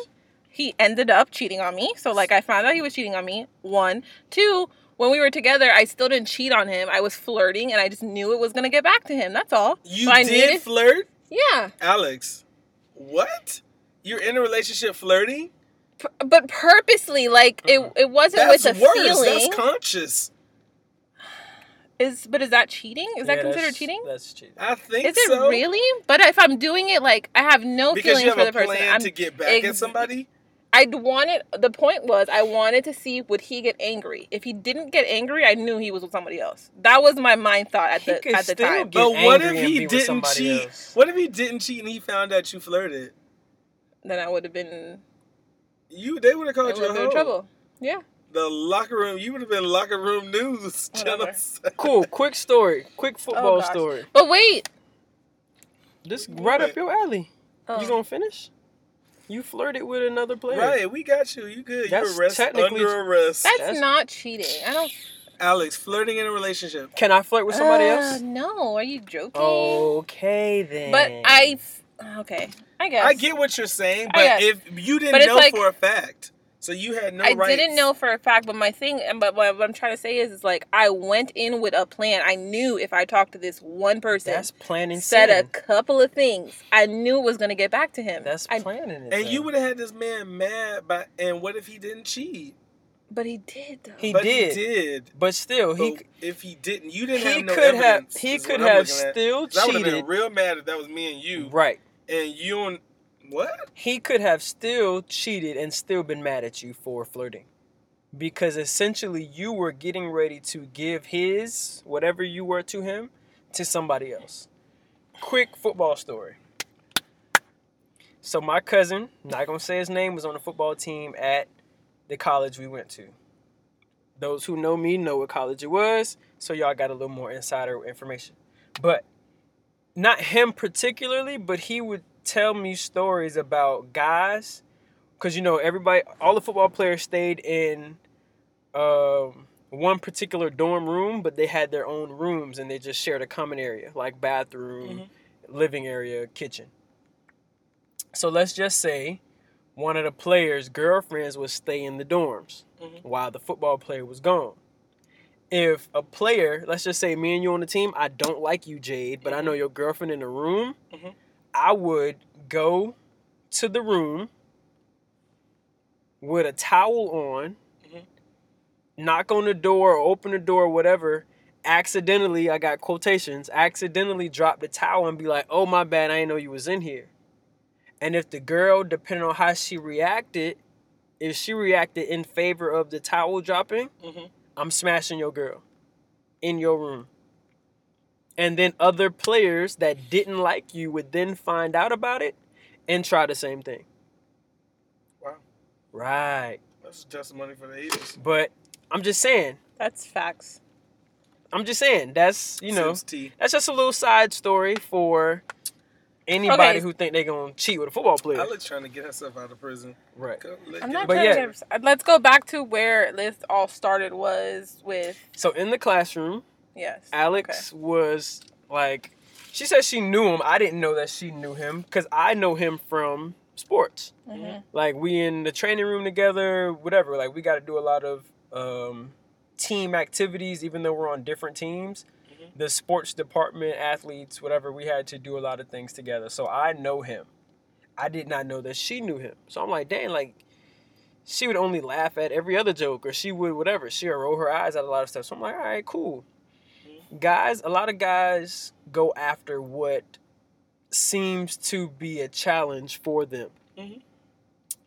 he ended up cheating on me. So like I found out he was cheating on me. One, two. When we were together, I still didn't cheat on him. I was flirting, and I just knew it was gonna get back to him. That's all. You So I did needed- flirt, Yeah, Alex. What? You're in a relationship flirting? P- but purposely, like it, uh-huh. it wasn't That's with a worse. feeling. That's conscious. Is but is that cheating? Is that considered that's- cheating? That's cheating. I think Is it so. really? But if I'm doing it like I have no Because feelings you have for a the person. plan I'm, to get back at somebody. I wanted the point was I wanted to see would he get angry. If he didn't get angry, I knew he was with somebody else. That was my mind thought at He the could at the still time. But what if he didn't cheat? else. What if he didn't cheat and he found out you flirted? Then I would have been You they would have called you a have been in trouble. Yeah. The locker room, you would have been locker room news. Whatever. Cool. Quick story. Quick oh, football Oh, story. But wait. This right up your alley. Oh. You gonna finish? You flirted with another player. Right, we got you. You good. That's you arrest technically- under arrest. That's, That's- not cheating. I don't. Alex, flirting in a relationship. Can I flirt with somebody Uh, else? No, are you joking? Okay then. But I. Okay, I guess. I get what you're saying, but if you didn't But know like- for a fact, so you had no right I rights. didn't know for a fact, but my thing, and but what I'm trying to say is, is like I went in with a plan. I knew if I talked to this one person, that's planning. said a couple of things, I knew it was gonna get back to him. That's I, planning it. And though. you would have had this man mad, by, and what if he didn't cheat? but he did though. He but did. he did. But still, he But if he didn't, you didn't he have no could have he could I'm have still at. still 'Cause I would have been cheated. real mad if that was me and you, Right. and you and what? He could have still cheated and still been mad at you for flirting. Because essentially you were getting ready to give his whatever you were to him to somebody else. Quick football story. So my cousin, not gonna say his name, was on the football team at the college we went to. Those who know me know what college it was, so y'all got a little more insider information. But not him particularly, but he would tell me stories about guys, because you know everybody, all the football players stayed in um, one particular dorm room, but they had their own rooms and they just shared a common area like bathroom, living area, kitchen. So let's just say one of the players' girlfriends would stay in the dorms Mhm. while the football player was gone. If a player, let's just say me and you on the team, I don't like you, Jade, but I know your girlfriend in the room, Mhm. I would go to the room with a towel on, Mhm. knock on the door or open the door, whatever. Accidentally, I got quotations, accidentally drop the towel and be like, oh, my bad, I didn't know you was in here. And if the girl, depending on how she reacted, if she reacted in favor of the towel dropping, Mhm. I'm smashing your girl in your room. And then other players that didn't like you would then find out about it and try the same thing. Wow, Right. that's testimony for the haters. But I'm just saying, That's facts. I'm just saying, that's, you know, Sims T. that's just a little side story for anybody Okay. who think they're going to cheat with a football player. Alex trying to get herself out of prison. Right. Go, let- I'm not it. But yeah. to. Let's go back to where this all started. Was with So in the classroom, yes, Alex was like, she said she knew him. I didn't know that she knew him because I know him from sports. Okay. Mhm. Like we in the training room together, whatever. Like we got to do a lot of um, team activities, even though we're on different teams. Mhm. The sports department, athletes, whatever, we had to do a lot of things together. So I know him. I did not know that she knew him. So I'm like, dang, like she would only laugh at every other joke, or she would whatever. She would roll her eyes at a lot of stuff. So I'm like, all right, cool. Guys, a lot of guys go after what seems to be a challenge for them. Mhm.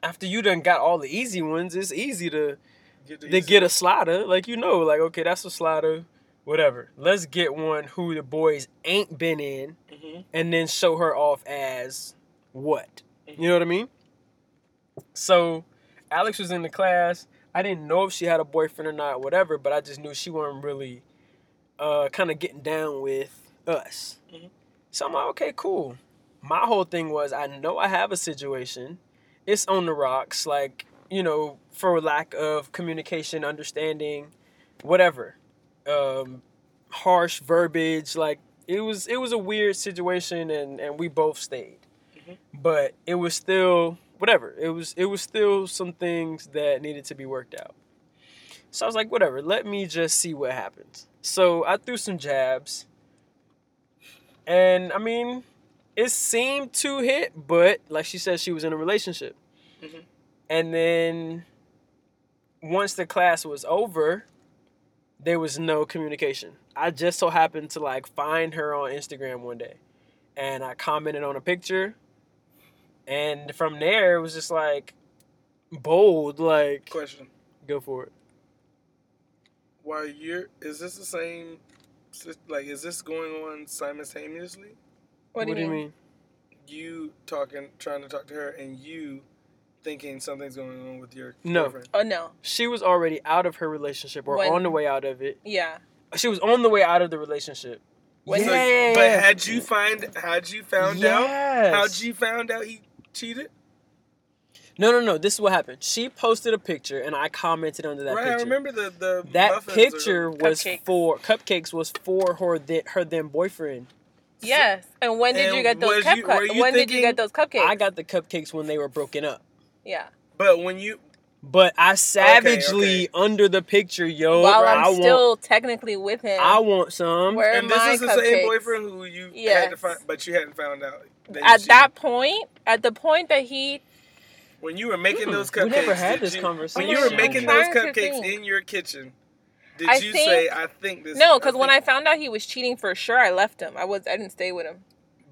After you done got all the easy ones, it's easy to Get to get a slider. Like you know, like okay, that's a slider, whatever. Let's get one who the boys ain't been in, Mhm. and then show her off as what. You know what I mean? So, Alex was in the class. I didn't know if she had a boyfriend or not, whatever, but I just knew she wasn't really uh, kind of getting down with us. Mhm. So I'm like, okay, cool. My whole thing was I know I have a situation. It's on the rocks, like, you know, for lack of communication, understanding, whatever. Um, harsh verbiage, like it was it was a weird situation and, and we both stayed. Mhm. But it was still whatever. It was it was still some things that needed to be worked out. So I was like, whatever, let me just see what happens. So I threw some jabs. And I mean, it seemed to hit, but like she said, she was in a relationship. Mhm. And then once the class was over, there was no communication. I just so happened to like find her on Instagram one day, and I commented on a picture, and from there it was just like bold, like Question: go for it. While you're, is this the same? Like, is this going on simultaneously? What, do you mean? You talking, trying to talk to her, and you thinking something's going on with your No. girlfriend. Oh no. She was already out of her relationship or When- on the way out of it. Yeah. She was on the way out of the relationship. When- So- yeah. but had you find, had you found out? Yes. How'd you found out he cheated? No, no, no. This is what happened. She posted a picture, and I commented under that right, picture. I remember the the That muffins or- picture was Cupcakes. for cupcakes was for her then her then boyfriend. Yes. And when did And you get those cupcakes? cup you- When did you get those cupcakes? I got the cupcakes when they were broken up. Yeah. But when you, But I savagely okay. under the picture, yo. While I I'm want, still technically with him. I want some. Where are and this is the cupcakes? same boyfriend who you had to find, but you hadn't found out. that At cheated. that point, at the point that he when you were making Hmm, those we cupcakes, never had this you- conversation. When you were making those cupcakes in your kitchen, did I you think- say, "I think this"? No, because when I found out he was cheating for sure, I left him. I was I didn't stay with him.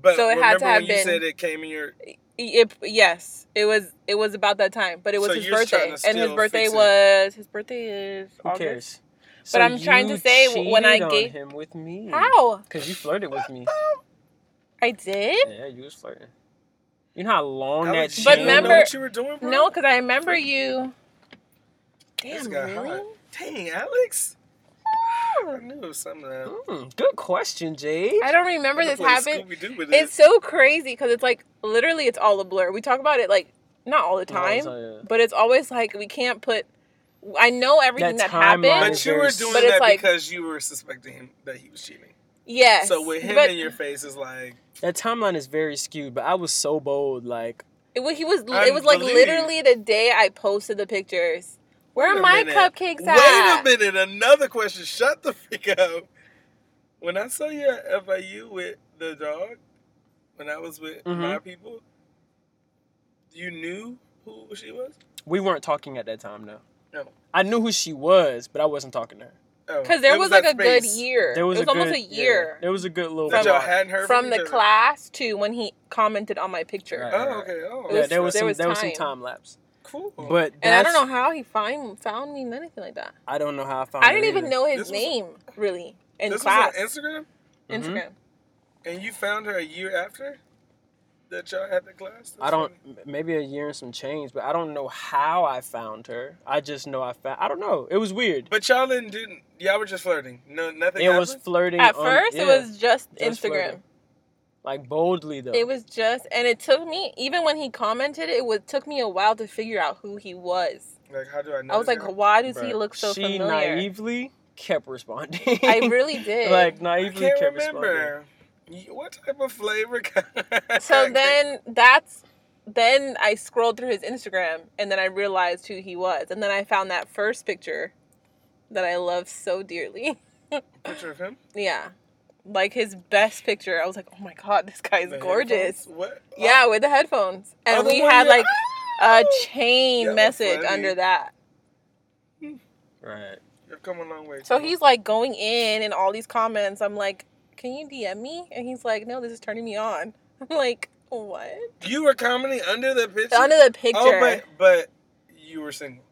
but so it remember had to when have you been- said it came in your. It, yes, it was it was about that time, but it was So his birthday, and his birthday was his birthday is Who August. cares? But I'm trying to say, when I gave- him with me. How Because you flirted with me. I did? Yeah, you was flirting. You know how long Alex, that you But didn't know remember- what you were doing, bro? No, because I remember you. Damn, got really? hot. Dang, Alex. I knew it was something. That Mm, good question, Jade. I don't remember this happened. With It's this. so crazy because it's like literally it's all a blur. We talk about it like not all the Not all the time, time, yeah. but it's always like we can't put. I know everything That that, happened. But you were doing But that like- because you were suspecting him that he was cheating. Yes. So with him but in your face is like, That timeline is very skewed, but I was so bold. Like, it, was- he was. I It was like literally the day I posted the pictures. Where Wait are my minute. cupcakes at? Wait a minute, another question. Shut the freak up. When I saw you at FIU with the dog, when I was with Mhm. my people, you knew who she was? we weren't talking at that time, though. No. I knew who she was, but I wasn't talking to her. Oh, Because there it was, like that a good year. There was, it was a almost good, a year Yeah, there was a good little. That From- y'all hadn't heard from each the other? class to when he commented on my picture. Right. Oh, okay. Oh, It Yeah, was- there was there some was there was some time. time lapse, cool. but And I don't know how he find found me, anything like that. I don't know how I found. I didn't even either. know his This was- name really in this class. was on Instagram, Mhm. Instagram. and you found her a year after that y'all had the class. That's I don't. funny. Maybe a year and some change, but I don't know how I found her. I just know I found. I don't know. It was weird. But y'all didn't. didn't y'all were just flirting. No, nothing. It was flirting. At on- first, it was just just Instagram. flirting. like boldly though. It was just, and it took me even when he commented, it would took me a while to figure out who he was. like, how do I know? I was like, guy? why does he look so she familiar? naively kept responding. I really did. like I naively can't kept remember. You- What type of flavor? so then that's then I scrolled through his Instagram and then I realized who he was, and then I found that first picture that I love so dearly. picture of him. yeah, like his best picture. I was like, oh my god, this guy is The gorgeous. headphones? What? Yeah, oh. with the headphones, and Oh, the we had you- like a Oh! chain Yeah, message funny. under that. Hmm. right. You've come a long way. So he's like going in and all these comments. I'm like, can you DM me? And he's like, no, this is turning me on. I'm like, what? You were commenting under the picture. Under the picture. Oh, but but you were single.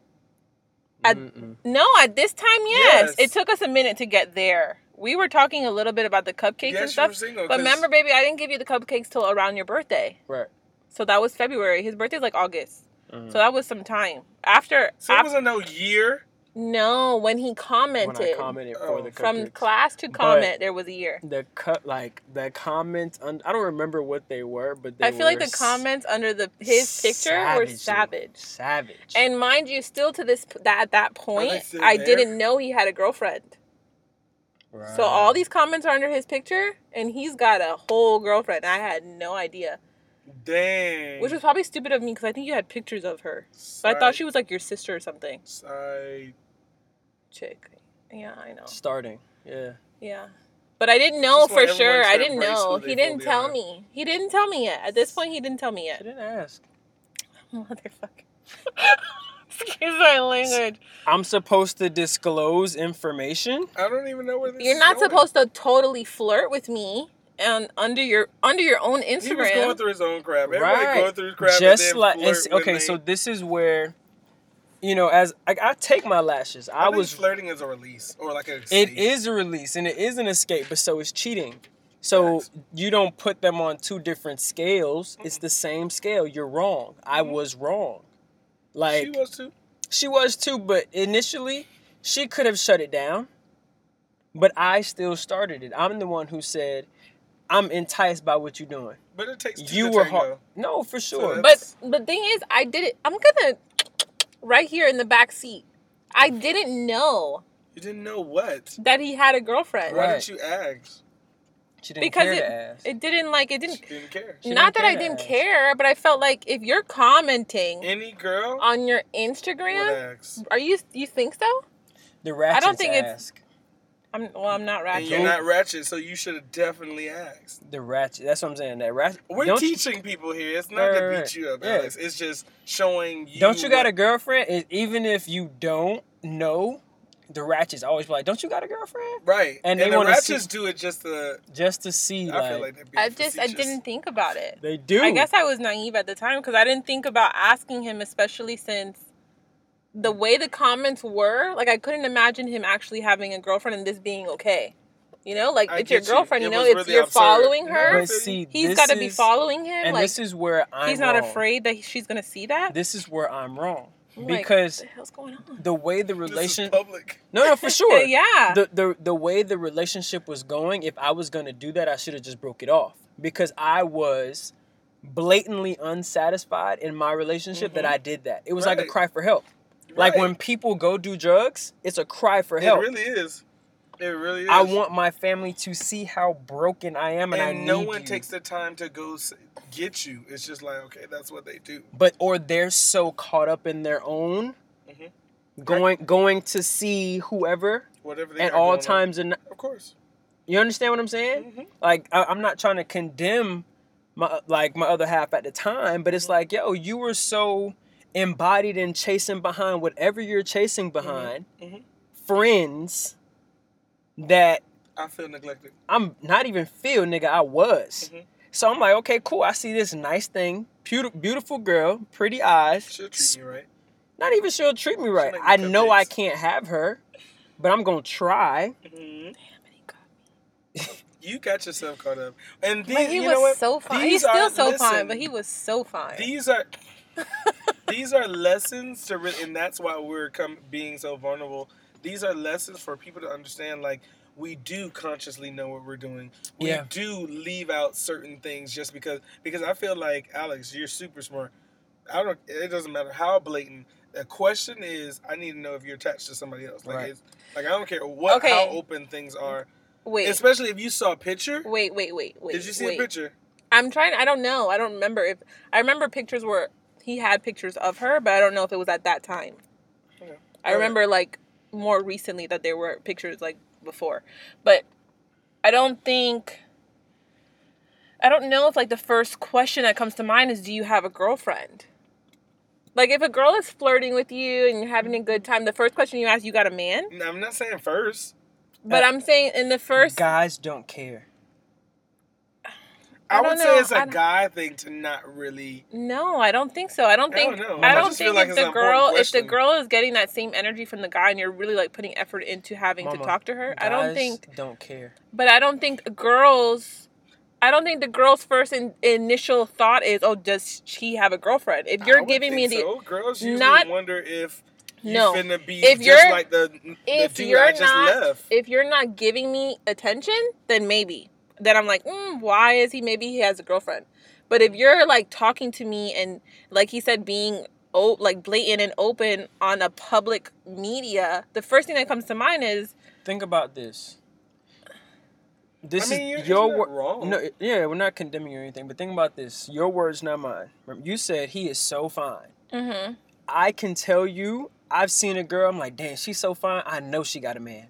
At- No, at this time, yes. Yes. It took us a minute to get there. We were talking a little bit about the cupcakes and yes, you stuff. were single. But 'cause- remember, baby, I didn't give you the cupcakes till around your birthday. Right. So that was February. His birthday's like August. Mhm. So that was some time. After, So it wasn't no year. No, when he commented, when commented, I commented Oh. for the from cupcakes. class to But- comment, there was a year. the cut like the comments un- I don't remember what they were, but they I feel like the comments under the his picture were savage. Savage. And mind you, still to this that at that point, I there? didn't know he had a girlfriend. Right. So all these comments are under his picture, and he's got a whole girlfriend. I had no idea, Dang. which was probably stupid of me because I think you had pictures of her. But I thought she was like your sister or something. Side. Chick. Yeah, I know. starting. Yeah. Yeah. But I didn't know for sure. I didn't know. He didn't tell are. me. He didn't tell me yet. At this point, he didn't tell me yet. I didn't ask. Motherfucker. Excuse my language. I'm supposed to disclose information. I don't even know where this You're is not going. supposed to totally flirt with me and under your under your own Instagram. He was going through his own crap. Everybody right. going through his crap. Just and like flirt it's, okay, they- so this is where, you know, as I, I take my lashes. I, I, think was. flirting is a release or like a. It escape. is a release and it is an escape, but so is cheating. So Facts. you don't put them on two different scales. It's the same scale. You're wrong. I was wrong. Like she was too. She was too, but initially she could have shut it down. But I still started it. I'm the one who said, "I'm enticed by what you're doing." But it takes two You to were hard. No, for sure. that's- But the thing is, I did it. I'm gonna right here in the back seat. I didn't know You didn't know what. that he had a girlfriend Why Right. didn't you ask? she didn't because care it, to ask. it didn't like it didn't. didn't care. She Not didn't that care I didn't ask. care, but I felt like if you're commenting Any girl on your Instagram, ask. are you you think so? the ratchets don't think it's- ask. I'm well. I'm not ratchet. And you're not ratchet, so you should have definitely asked. The ratchet. That's what I'm saying. That ratchet. We're don't you- teaching people here. It's not Right, to beat right. you up, Yeah. Alex. It's just showing you. Don't you got a girlfriend? It, even if you don't know, the ratchets always be like, "Don't you got a girlfriend?" right? And And, they the wanna ratchets see- do it just to. Just to see, I like, feel like they're being I just I didn't think about it. they do. I guess I was naive at the time because I didn't think about asking him, especially since the way the comments were. Like I couldn't imagine him actually having a girlfriend and this being okay. You know, like I it's your get you. girlfriend. You, It know, was it's really you're absurd. following her. But see, He's this got to be following him. And like this is where I'm he's not wrong. afraid that she's gonna see that. This is where I'm wrong I'm like, because what the hell's going on? the way the This is relation public. no no for sure yeah. the, the the way the relationship was going if I was gonna do that I should have just broke it off because I was blatantly unsatisfied in my relationship that Mhm. I did that it was like a cry for help like when people go do drugs it's a cry for help. It really is. It really is. I want my family to see how broken I am and, and I need no one you. takes the time to go get you. It's just like okay, that's what they do. but or they're so caught up in their own Mhm. going going to see whoever Whatever they at all times and Of course. you understand what i'm saying Mhm. like I, i'm not trying to condemn my like my other half at the time but it's Mm-hmm. like yo you were so embodied and chasing behind whatever you're chasing behind mhm. friends that I feel neglected. i'm not even feel nigga i was Mhm. so i'm like okay cool i see this nice thing beautiful, beautiful girl pretty eyes She'll treat you right. not even she'll treat me right me i know i can't have her but i'm gonna try Mhm. You got yourself caught up, and these, But he you was know what? so fine. These He's still are- so fine, but he was so fine. These are these are lessons to really, and that's why we're come being so vulnerable. These are lessons for people to understand. Like we do consciously know what we're doing. We Yeah. do leave out certain things just because. Because I feel like Alex, you're super smart. I don't. It doesn't matter how blatant. The question is, I need to know if you're attached to somebody else. Like, Right. it's, like I don't care what Okay. how open things are, wait, especially if you saw a picture. wait, wait, wait, wait. Did you see wait. a picture? I'm trying. I don't know. I don't remember if I remember pictures where he had pictures of her, but I don't know if it was at that time. Okay. I remember like more recently that there were pictures like before, but I don't think. I don't know if like the first question that comes to mind is, "Do you have a girlfriend?" Like if a girl is flirting with you and you're having a good time, the first question you ask, "You got a man?" No, I'm not saying first. But Uh, I'm saying in the first, guys don't care I, I would don't say it's I a don't- guy thing to not really. No, I don't think so. I don't I think don't know. I I don't just think like if the girl if the girl is getting that same energy from the guy and you're really like putting effort into having to talk to her, I don't think don't care but I don't think girls I don't think the girl's first in, initial thought is, "Oh, does she have a girlfriend?" If you're would giving me the so. girls usually not- wonder if you No. finna be If just you're- like the the if dude you're I just not left. if you're not giving me attention, then maybe. Then I'm like, mm, why is he? Maybe he has a girlfriend. But if you're like talking to me and like he said, being oh like blatant and open on a public media, the first thing that comes to mind is think about this this I mean, you're- is your it's word wrong. no yeah we're not condemning you or anything but think about this your words not mine you said he is so fine mm-hmm. i can tell you i've seen a girl i'm like damn she's so fine i know she got a man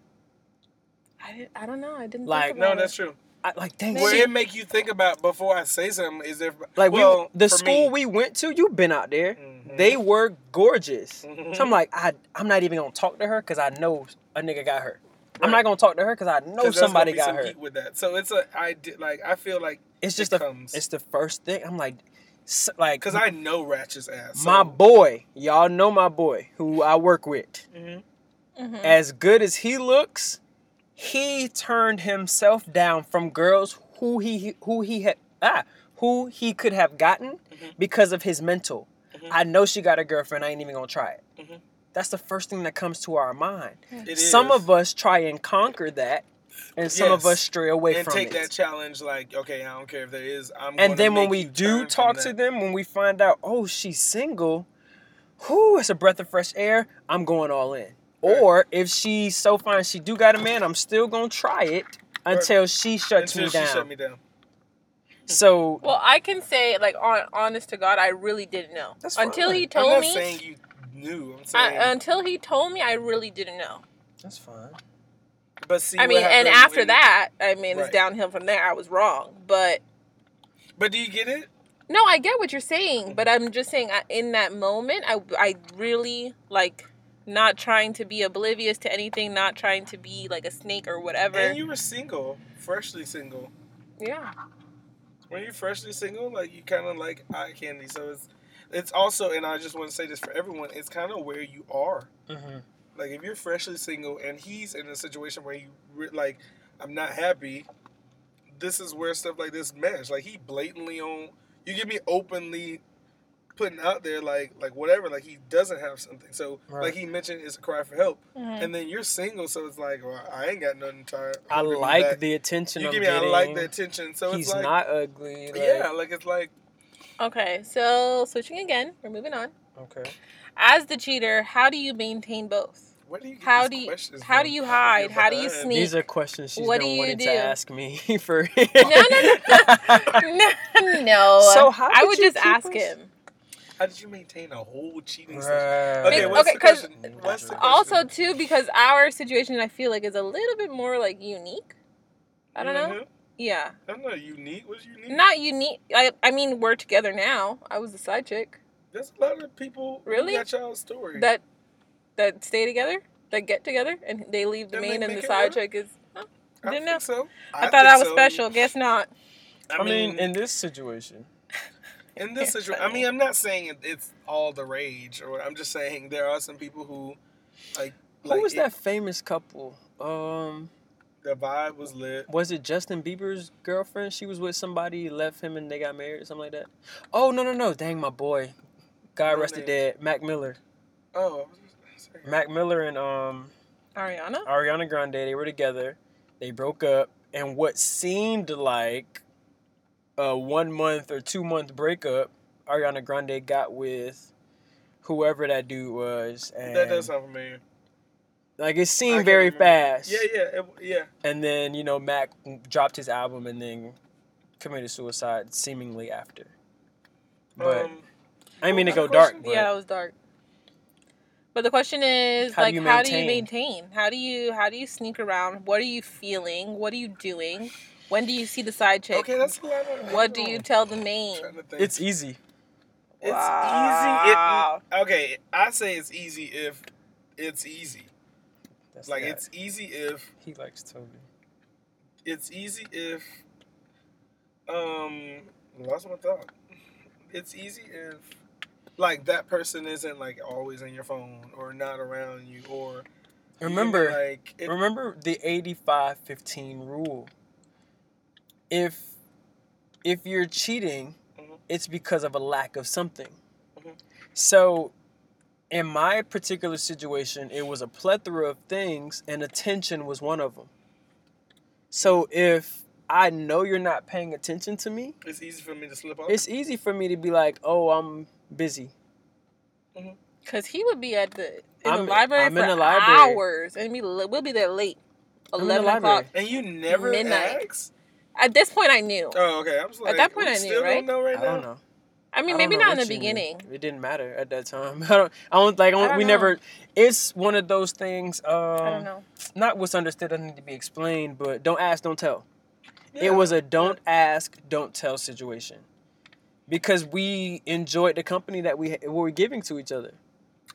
I, did, I don't know. I didn't Like, think no, about that's true. I, like dang Where she, it make you think about before I say something is if like well, we the school me, we went to you've been out there Mhm. they were gorgeous. Mhm. So I'm like, I I'm not even gonna talk to her because I know a nigga got hurt. I'm not gonna talk to her because I know 'Cause there's somebody got some hurt. with that. So it's a I did like I feel like It's just it the comes. it's the first thing. I'm like, s- like because I know Ratchet's ass. my boy, y'all know my boy who I work with. hmm Mhm. As good as he looks, he turned himself down from girls who he who he had ah who he could have gotten Mhm. because of his mental. Mhm. I know she got a girlfriend. I ain't even gonna try it. Mhm. That's the first thing that comes to our mind. It Some is. of us try and conquer that, and some of us stray away and from take it. that challenge like okay, I don't care if there is. I'm. and gonna then when make we do talk to them, when we find out, oh, she's single, whoo, it's a breath of fresh air. I'm going all in. Right. Or if she's so fine, she do got a man, I'm still gonna try it until she shuts until me she down. shut me down. So Well, I can say, like, on, honest to God, I really didn't know That's until fine. he I'm told not me. saying you knew. I'm I, saying, until he told me, I really didn't know. that's fine. but see, I mean, and after when- that, I mean, it's downhill from there. I was wrong, but But do you get it? no, I get what you're saying. But I'm just saying, I, in that moment, I I really like not trying to be oblivious to anything, not trying to be like a snake or whatever. And you were single, freshly single. yeah, When you're freshly single, like you kind of like eye candy. So it's it's also, and I just want to say this for everyone. It's kind of where you are. Mm-hmm. Like if you're freshly single and he's in a situation where you re- like, I'm not happy. This is where stuff like this mesh. Like he blatantly on. You give me openly putting out there like like whatever. Like he doesn't have something. So Right. like he mentioned, it's a cry for help. Mhm. And then you're single, so it's like, well, I ain't got nothing to. I like the attention You I'm give me. getting. I like the attention. So He's it's like, not ugly. Like, yeah, like it's like Okay, so switching again, we're moving on. Okay. As the cheater, how do you maintain both? Where do you get How these do you- questions how from? do you hide? How do you behind? sneak? These are questions she's What been do you wanting do? to ask me for. no, no. No No So how I would you just ask us- him. How did you maintain a whole cheating Right. session? Okay, what's okay, the 'cause question? What's the question? Also, too, because our situation, I feel like, is a little bit more like unique. I don't know. Mhm. Yeah, I'm not unique. What's unique? not unique. I, I mean, we're together now. I was the side chick There's a lot of people Really? who got y'all's story. that that stay together, that get together, and they leave the And main and the side work? chick is. oh, I didn't think know. so. I, think thought I was so. special. Guess not. I mean, in this situation, in this situation, I mean, I'm not saying it's all the rage, or I'm just saying there are some people who, like, who like was it- that famous couple? Um, The vibe was lit. was it Justin Bieber's girlfriend? She was with somebody, left him, and they got married, or something like that. Oh no, no, no! Dang, my boy, God No rested dead. Mac Miller, Oh, I was just saying. Mac Miller, and um Ariana. Ariana Grande. They were together. They broke up, and what seemed like a one month or two month breakup, Ariana Grande got with whoever that dude was, and that does sound familiar. like it seemed very remember. fast. Yeah, yeah, it, yeah. And then you know Mac dropped his album and then committed suicide seemingly after. But um, I didn't mean to go was the dark. But Yeah, that was dark. But the question is, How like, you how do you maintain? maintain? How do you how do you sneak around? What are you feeling? What are you doing? When do you see the side chick? okay, that's a lot of. what do you tell the main? Trying to think. it's easy. It's Wow. easy. It, okay, I say it's easy if it's easy. That's Like it's easy if he likes Toby. it's easy if um lost my thought. It's easy if like that person isn't like always on your phone or not around you or you Remember, know, like it, remember the 85-15 rule. If if you're cheating, Mhm. it's because of a lack of something. Mhm. So in my particular situation, it was a plethora of things and attention was one of them. So if I know you're not paying attention to me, it's easy for me to slip off. it's easy for me to be like, "Oh, I'm busy." Cause he would be at the in I'm- the library I'm for in the library. hours, and be we'll be there late, I'm in the eleven o'clock. and you never Midnight. ask? At this point, I knew. Oh, okay. I was like, that point I knew, still right? don't know right I don't know. I mean, I maybe don't in the what you knew. beginning. It didn't matter at that time. I don't. I don't like. I I don't, don't we know. never. It's one of those things. Um, I don't know. Not what's understood doesn't need to be explained, but don't ask, don't tell. Yeah. It was a don't ask, don't tell situation. because we enjoyed the company that we we were giving to each other.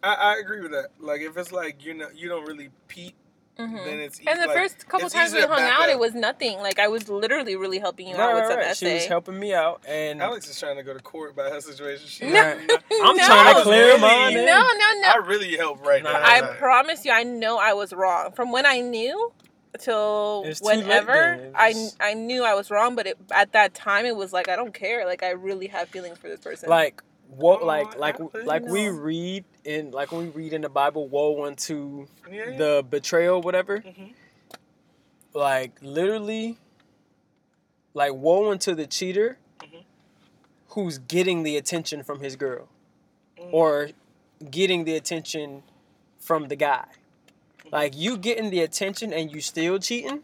I, I agree with that. Like if it's like you know you don't really peep, Mhm. then it's And the like, first couple times we hung out, up. it was nothing. Like I was literally really helping you Right, out with right, some right. She was helping me out, and Alex is trying to go to court about her situation. She, No. Right. I'm trying to clear Really? mine. No, no, no. I really help right now. I Like, promise you, I know I was wrong. From when I knew till It's too late whenever, I I knew I was wrong. But it, at that time, it was like I don't care. Like I really have feelings for this person. like what Oh, like like like we read in like when we read in the bible woe unto yeah, yeah. the betrayal whatever Mhm. like literally like woe unto the cheater Mhm. who's getting the attention from his girl Mhm. or getting the attention from the guy like you getting the attention and you still cheating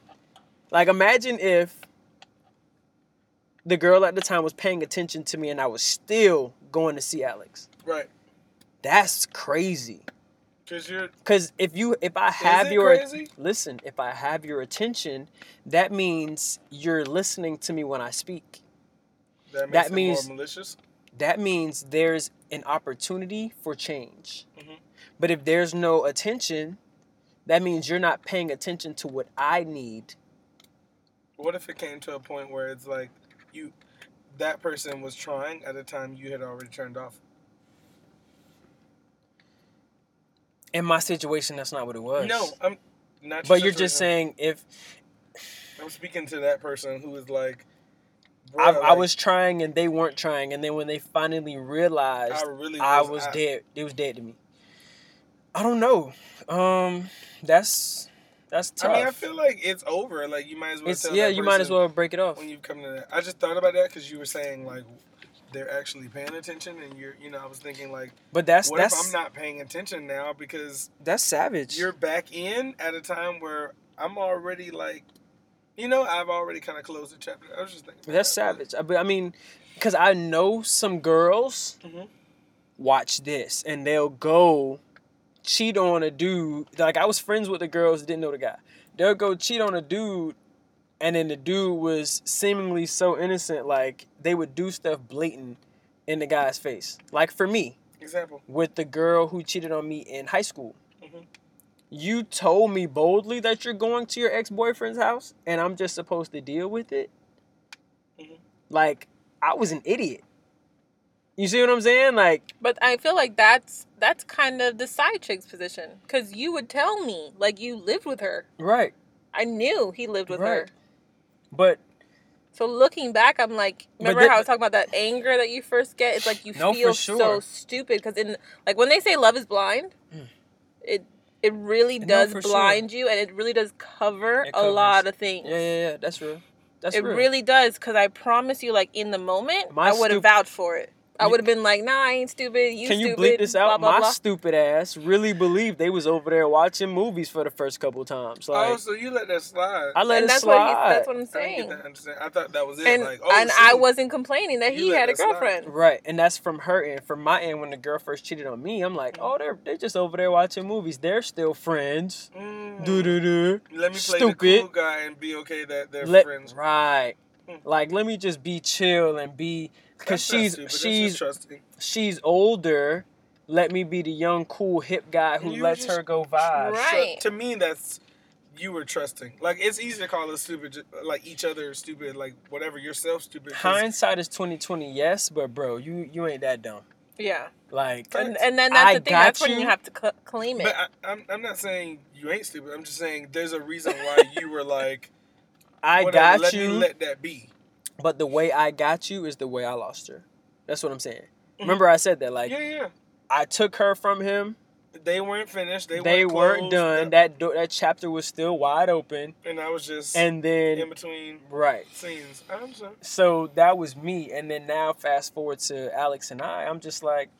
like imagine if the girl at the time was paying attention to me and i was still going to see alex right. that's crazy Cause you're because if you if i have your crazy? listen if i have your attention that means you're listening to me when i speak that That means- more malicious. that means there's an opportunity for change. Mhm. But if there's no attention, that means you're not paying attention to what I need. What if it came to a point where it's like you, that person was trying at a time you had already turned off. In my situation, that's not what it was. No, I'm not. But you're just saying if I'm speaking to that person who is like, I, "Bruh, I was trying and they weren't trying, and then when they finally realized I really I was, was I- dead, it was dead to me. I don't know. Um, that's that's tough. I mean, I feel like it's over. Like you might as well. it's yeah. You might as well break it off. when you come to that. I just thought about that because you were saying like they're actually paying attention, and you're, you know, I was thinking like, But that's what that's if I'm not paying attention now because that's savage. you're back in at a time where I'm already like, you know, I've already kind of closed the chapter. I was just thinking. That's that. savage. I- But I mean, because I know some girls Mhm. watch this and they'll go cheat on a dude. Like I was friends with the girls didn't know the guy. They'll go cheat on a dude, and then the dude was seemingly so innocent. Like they would do stuff blatant in the guy's face. Like for me, Example. with the girl who cheated on me in high school. Mhm. You told me boldly that you're going to your ex boyfriend's house, and I'm just supposed to deal with it. Mhm. Like I was an idiot. You see what I'm saying? Like But I feel like that's that's kind of the side chick's position because you would tell me like you lived with her. right, I knew he lived with her. But So looking back, I'm like, remember that- how I was talking about that anger that you first get? It's like you No, feel so stupid because in like when they say love is blind, Mm. it it really No, does sure. blind you and it really does cover a lot of things. yeah, yeah, yeah. That's real. That's it real. really does because I promise you, like in the moment, My I would have stup- vouched for it. I would have been like, "Nah, I ain't stupid. You Can you stupid." bleep this out? Blah, blah, My blah. stupid ass really believed they was over there watching movies for the first couple times. Like oh, so you let that slide. I let and it that's slide. what he, that's what I'm I didn't saying. get that understand. I thought that was it. And like, oh, and see, I wasn't complaining that he let had a that slide. girlfriend. Right, and that's from her end. From my end, when the girl first cheated on me, I'm like, oh, they're they're just over there watching movies. They're still friends. Mm. Do do do. Let me play Stupid. the cool guy and be okay that they're Let, friends. right. Mm. Like, let me just be chill and be, cause she's stupid, that's just she's she's older. Let me be the young, cool, hip guy who You lets her go vibe. Right. So, to me, that's you were trusting. Like it's easy to call us stupid, like each other stupid, like whatever yourself stupid. Hindsight is twenty twenty, yes, but bro, you you ain't that dumb. Yeah, Like, and and then that's I the thing. got That's when you. you have to cl- claim it. But I, I'm I'm not saying you ain't stupid. I'm just saying there's a reason why you were like, I whatever, got let you. me let that be. But the way I got you is the way I lost her. That's what I'm saying. Mm-hmm. Remember I said that like yeah, yeah. I took her from him. They weren't finished. They, They, weren't, weren't done. That door, that chapter was still wide open. and I was just And then in between right. scenes. I understand. So that was me. And then now fast forward to Alex and I. I'm just like,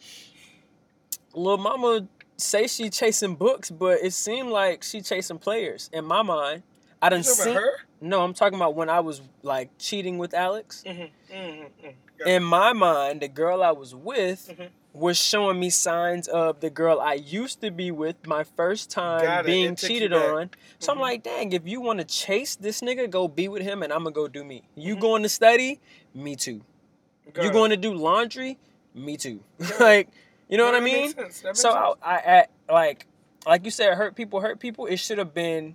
little mama say she chasing books, but it seemed like she chasing players. In my mind, I didn't see. her? No, I'm talking about when I was like cheating with Alex. Mm-hmm, mm-hmm, mm. In my mind, the girl I was with Mhm. was showing me signs of the girl I used to be with my first time being It cheated on. So I'm Mhm. like, dang, if you want to chase this nigga, go be with him and I'm gonna go do me. You Mhm. going to study? Me too. You God. going to do laundry? Me too. like, you know No, what I mean? makes sense. That makes So. I, I, I like like you said, hurt people hurt people. It should have been.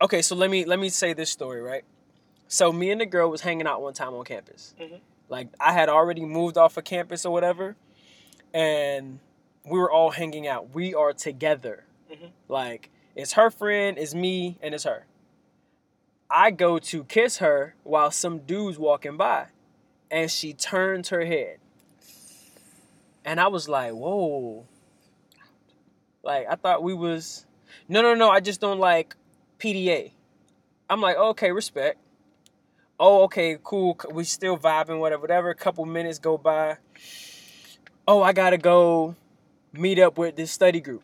Okay, so let me let me say this story right. So me and the girl was hanging out one time on campus. Mhm. Like I had already moved off of campus or whatever, and we were all hanging out. We are together. Mhm. Like it's her friend, it's me, and it's her. I go to kiss her while some dude's walking by, and she turns her head. And I was like, whoa. Like, I thought we was. No, no, no, I just don't like PDA. I'm like, okay, respect. Oh, okay, cool. We still vibing, whatever, whatever. A couple minutes go by. Oh, I gotta go meet up with this study group.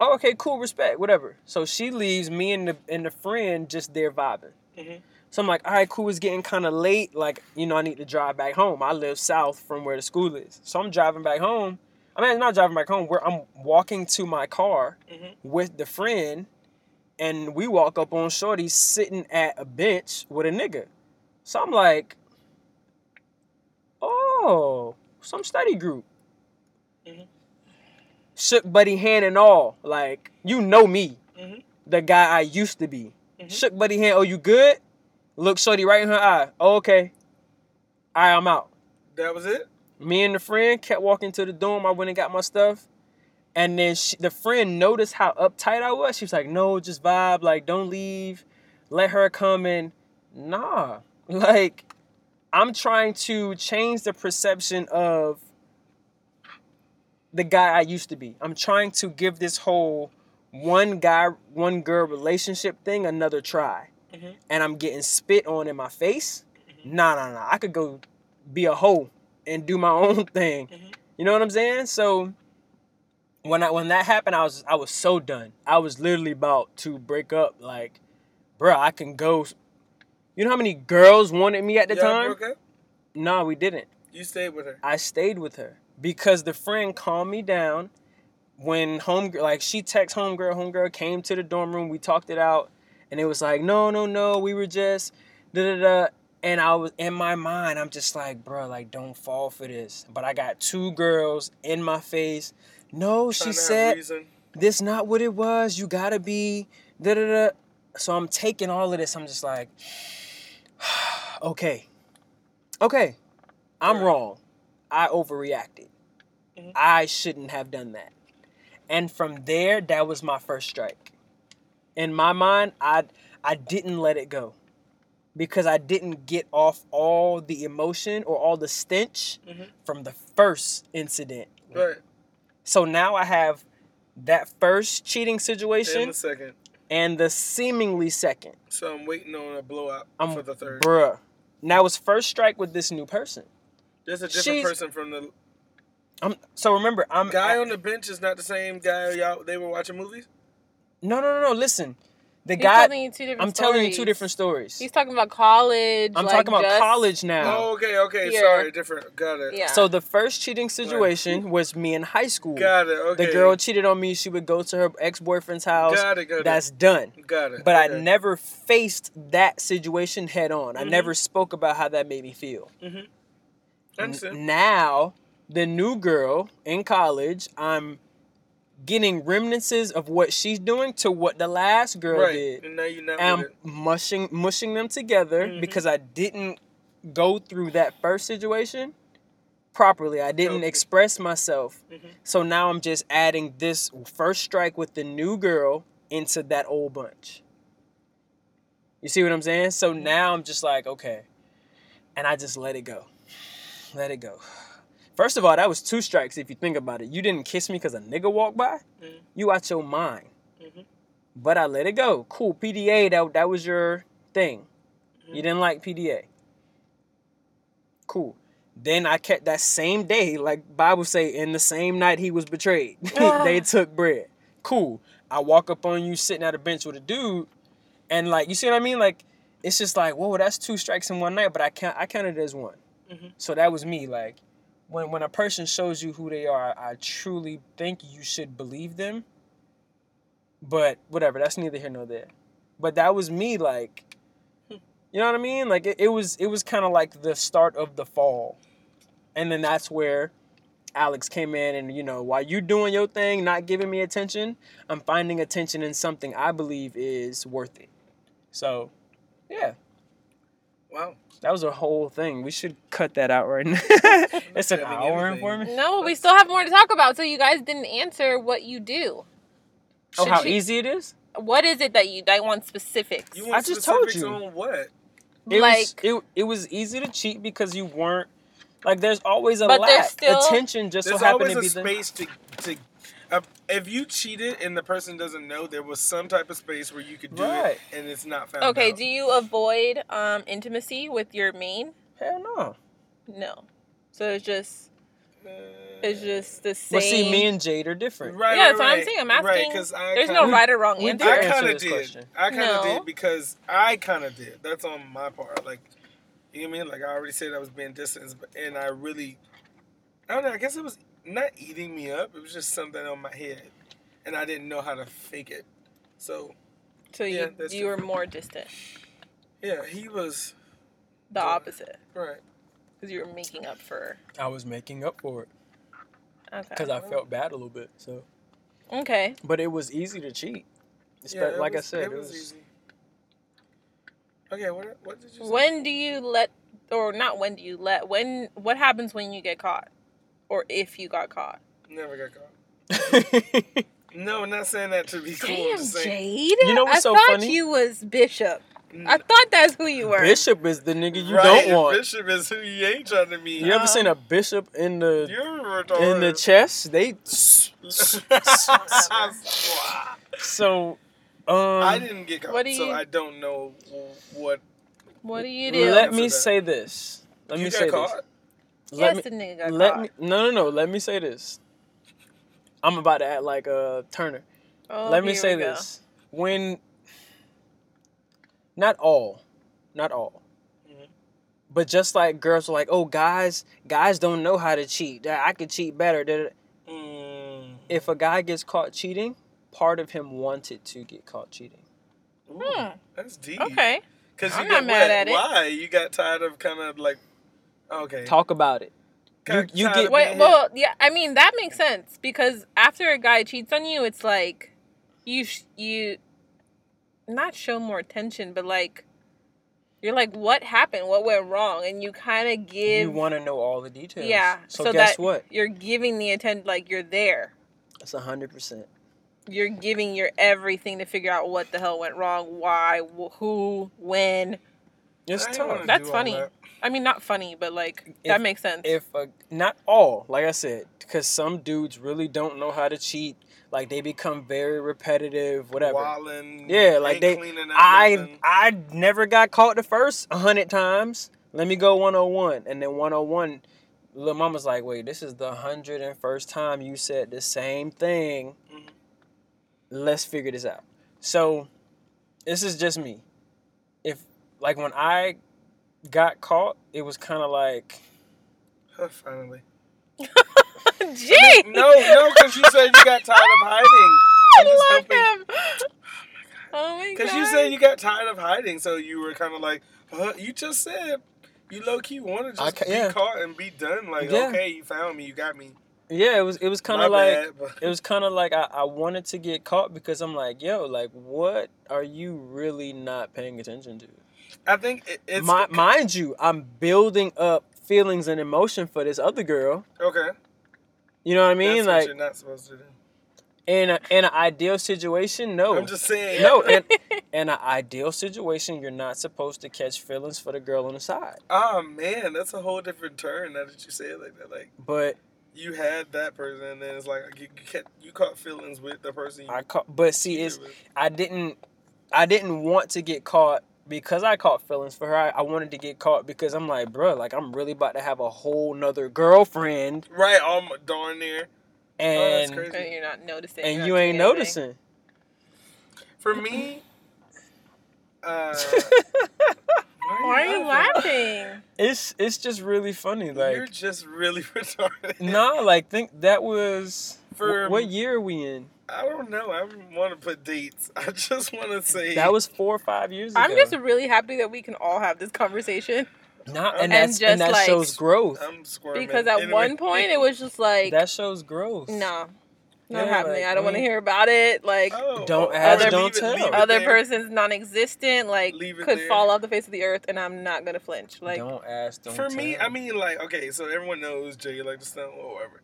Oh, okay, cool, respect, whatever. So she leaves me and the and the friend just there vibing. Mhm. So I'm like, all right, cool. It's getting kind of late. Like, you know, I need to drive back home. I live south from where the school is, so I'm driving back home. I mean, it's not driving back home. Where I'm walking to my car Mhm. with the friend, and we walk up on Shorty sitting at a bench with a nigga. So I'm like, oh, some study group. Mhm. Shook buddy hand and all. Like, you know me, Mhm. the guy I used to be. Mhm. Shook buddy hand. Oh, you good? Look Shorty right in her eye. Oh, okay. All right, I'm out. That was it. Me and the friend kept walking to the dorm. I went and got my stuff. And then she, the friend noticed how uptight I was. She was like, no, just vibe. Like, don't leave. Let her come in. Nah. Like, I'm trying to change the perception of the guy I used to be. I'm trying to give this whole one guy, one girl relationship thing another try. Mhm. And I'm getting spit on in my face. Nah, nah, nah. I could go be a hoe and do my own thing. Mhm. You know what I'm saying? So when I when that happened, I was I was so done. I was literally about to break up. Like, bruh, I can go. You know how many girls wanted me at the Y'all time? broke up? No, we didn't. You stayed with her. I stayed with her because the friend calmed me down when home like she text homegirl, homegirl came to the dorm room, we talked it out, and it was like, no, no, no, we were just da da da. And I was in my mind, I'm just like, bro, like don't fall for this. But I got two girls in my face. No, she Trying to have said this not what it was. You gotta be da da da. So I'm taking all of this. I'm just like, okay, okay, I'm Right. wrong. I overreacted. Mhm. I shouldn't have done that. And from there, that was my first strike. In my mind, I I didn't let it go because I didn't get off all the emotion or all the stench Mhm. from the first incident. Right. So now I have that first cheating In situation a second. and the seemingly second. So I'm waiting on a blowout I'm for the third. bruh. Now it's first strike with this new person. There's a different She's- person from the I'm so remember I'm guy I- on the bench is not the same guy y'all they were watching movies. no no no no listen. The He's guy telling you two different I'm telling you two different stories. He's talking about college. I'm like, talking about just- college now. Oh, okay, okay, Here. sorry, different. Got it. Yeah. So the first cheating situation was me in high school. Got it. Okay. The girl cheated on me. She would go to her ex boyfriend's house. Got it. Got it. That's done. got it. But I never faced that situation head on. I Mhm. never spoke about how that made me feel. Mm-hmm. N- Understand. now, the new girl in college, I'm getting remnants of what she's doing to what the last girl right. did. And now you're not I'm mushing mushing them together Mhm. because I didn't go through that first situation properly. I didn't Okay. express myself. Mhm. So now I'm just adding this first strike with the new girl into that old bunch. You see what I'm saying? So now I'm just like, okay. And I just let it go. Let it go. First of all, that was two strikes if you think about it. You didn't kiss me because a nigga walked by. Mhm. You out your mind. Mhm. But I let it go. Cool. PDA, that, that was your thing. Mhm. You didn't like PDA. Cool. Then I kept that same day, like Bible say, in the same night he was betrayed. they took bread. Cool. I walk up on you sitting at a bench with a dude, and like you see what I mean? Like it's just like, whoa, that's two strikes in one night, but I count I counted it as one. Mhm. So that was me. Like when when a person shows you who they are, I truly think you should believe them. But whatever, that's neither here nor there. But that was me like You know what I mean? Like it, it was it was kind of like the start of the fall. And then that's where Alex came in and you know, while you're doing your thing, not giving me attention, I'm finding attention in something I believe is worth it. So, yeah, Wow. that was a whole thing. We should cut that out right now. it's an Cutting hour and everything. four minutes. No, we still have more to talk about. So you guys didn't answer what you do. Oh, how she- easy it is? What is it that you? I want specifics. You want I just told you. on what? It like was, it, it was easy to cheat because you weren't like there's always a But lack. still- Attention just There's so happened always to a be the space to to. Uh, if you cheated and the person doesn't know, there was some type of space where you could do Right. it, and it's not found okay. out. Do you avoid um intimacy with your main? hell no. No. So it's just Uh, it's just the same. But see, me and Jade are different. Right, Yeah, right, that's what I'm saying. I'm Right, asking- 'cause I There's kinda- no right or wrong we answer. I kind of did. question. I kind of No. did because I kind of did. That's on my part. Like, you know what I mean? Like, I already said I was being distant, but and I really, I don't know. I guess it was not eating me up. It was just something on my head, and I didn't know how to fake it. So, So you Yeah, that's you were more distant. yeah, he was The Yeah. opposite, right. because you were making up for. I was making up for it Okay. because I felt bad a little bit. So, Okay. but it was easy to cheat. Yeah, it like I said, it was, easy. Okay, what what did you say? When do you let, or not? When do you let? When? What happens when you get caught, or if you got caught? Never got caught. No, not saying that to be cool. Damn, just Jade. You know what's I so thought funny? you was Bishop. I thought that's who you were. bishop is the nigga you right, don't want. Bishop is who you ain't trying to meet. You ever seen a bishop in the You're in the chest? They so um. I didn't get caught, What do so I don't know what. What do you do? Let me that. say this. Let you me got say caught? this. Yes, Let the me nigga got let caught. me no no no. Let me say this. I'm about to act like uh Turner. Oh, let me say we go. this. When not all, not all. Mhm. But just like girls are like, oh, guys, guys don't know how to cheat. I could cheat better. da, da, da." Mm. If a guy gets caught cheating, part of him wanted to get caught cheating. Ooh, Hmm. That's deep. Okay. Because I'm you not got mad what? at it. Why? You got tired of kind of like. Okay. Talk about it. Got you get- Wait, well, yeah, I mean that makes sense because after a guy cheats on you, it's like you sh- you not show more attention, but like you're like, what happened? What went wrong? And you kind of give, you want to know all the details. yeah. So, So, guess that what? you're giving the attention, like you're there. That's hundred percent. You're giving your everything to figure out what the hell went wrong, why, wh- who, when. It's tough. That's funny. that. I mean, not funny, but like If- that makes sense. if a, not all, like I said, because some dudes really don't know how to cheat. Like they become very repetitive, whatever. Wildin', Yeah, like they- I nothing. I never got caught the first a hundred times. Let me go one on one, and then one on one. Little mama's like, wait, this is the hundred and first time you said the same thing. Mhm. Let's figure this out. So, this is just me. If like when I got caught, it was kind of like Huh, Finally. Gee, No, no, because you said you got tired of hiding. I'm just I love hoping. him. Oh, oh my god. Because you said you got tired of hiding, so you were kind of like, huh, you just said you low key wanted to I just ca- be yeah. caught and be done. Like, Yeah. okay, you found me, you got me. yeah, it was it was kind of like bad, it was kind of like I, I wanted to get caught because I'm like, yo, like what are you really not paying attention to? I think it, it's Mi- mind you, I'm building up feelings and emotion for this other girl. okay. You know what I mean? That's like what you're not supposed to do. in a, in an ideal situation, no. I'm just saying. no, in, in an ideal situation, you're not supposed to catch feelings for the girl on the side. Oh man, that's a whole different turn. Now that you say it like that, like But you had that person, and then it's like you, kept, you caught feelings with the person. You I caught. But see, it's with. I didn't I didn't want to get caught because I caught feelings for her. I, I wanted to get caught because I'm like, bruh, like I'm really about to have a whole nother girlfriend, right, all darn near. that's and crazy. And you're not noticing. and you're you not ain't doing anything. noticing. For me, uh, Why are you laughing? It's it's just really funny. Like You're Like just really retarded. no, like think that was For- wh- what year are we in? I don't know. I don't want to put dates. I just want to say That was four or five years ago. I'm just really happy that we can all have this conversation not, And and, just and that like- shows growth. I'm squirming. because at Anyway. one point it was just like, that shows growth. no, not Yeah, happening. like, I don't want to mm. hear about it. Like Oh, Don't oh, ask, oh, leave don't it- tell. leave it other there. person's non-existent. Like could there. fall off the face of the earth, and I'm not gonna flinch. Like don't ask. Don't For me. I mean, like, okay, so everyone knows Jay like the stunt or whatever.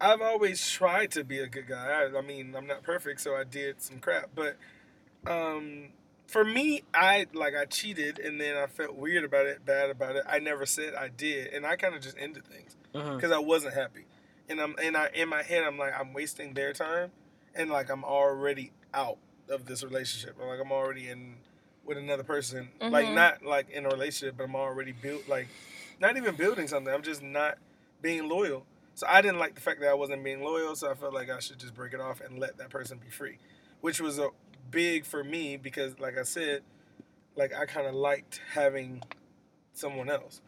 I've always tried to be a good guy. I, I mean, I'm not perfect, so I did some crap. But um, for me, I like I cheated, and then I felt weird about it, bad about it. I never said I did, and I kind of just ended things because I wasn't happy. And I'm and I in my head, I'm like, I'm wasting their time, and like I'm already out of this relationship. Or, like I'm already in with another person. Like Mhm. not like in a relationship, but I'm already built like not even building something. I'm just not being loyal. So I didn't like the fact that I wasn't being loyal. So I felt like I should just break it off and let that person be free, which was a big for me because, like I said, like I kind of liked having someone else.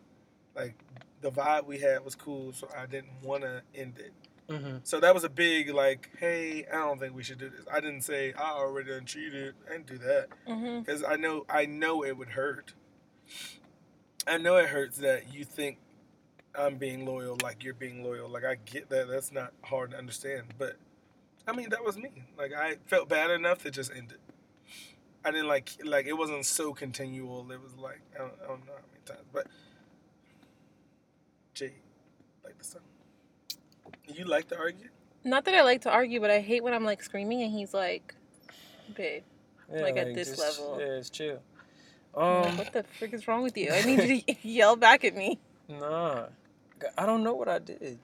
Like the vibe we had was cool, so I didn't want to end it. Mhm. So that was a big like, hey, I don't think we should do this. I didn't say I already done cheated. I didn't do that because I know I know it would hurt. I know it hurts that you think I'm being loyal, like you're being loyal. Like I get that. That's not hard to understand. But I mean, that was me. Like I felt bad enough to just end it. I didn't like like it wasn't so continual. It was like I don't, I don't know how many times, but Jay, like the song. You like to argue? not that I like to argue, but I hate when I'm like screaming and he's like, "Babe, Yeah, Like, at this level. Yeah, it's chill. I'm Um, what the frick is wrong with you? I need you to yell back at me." nah, I don't know what I did.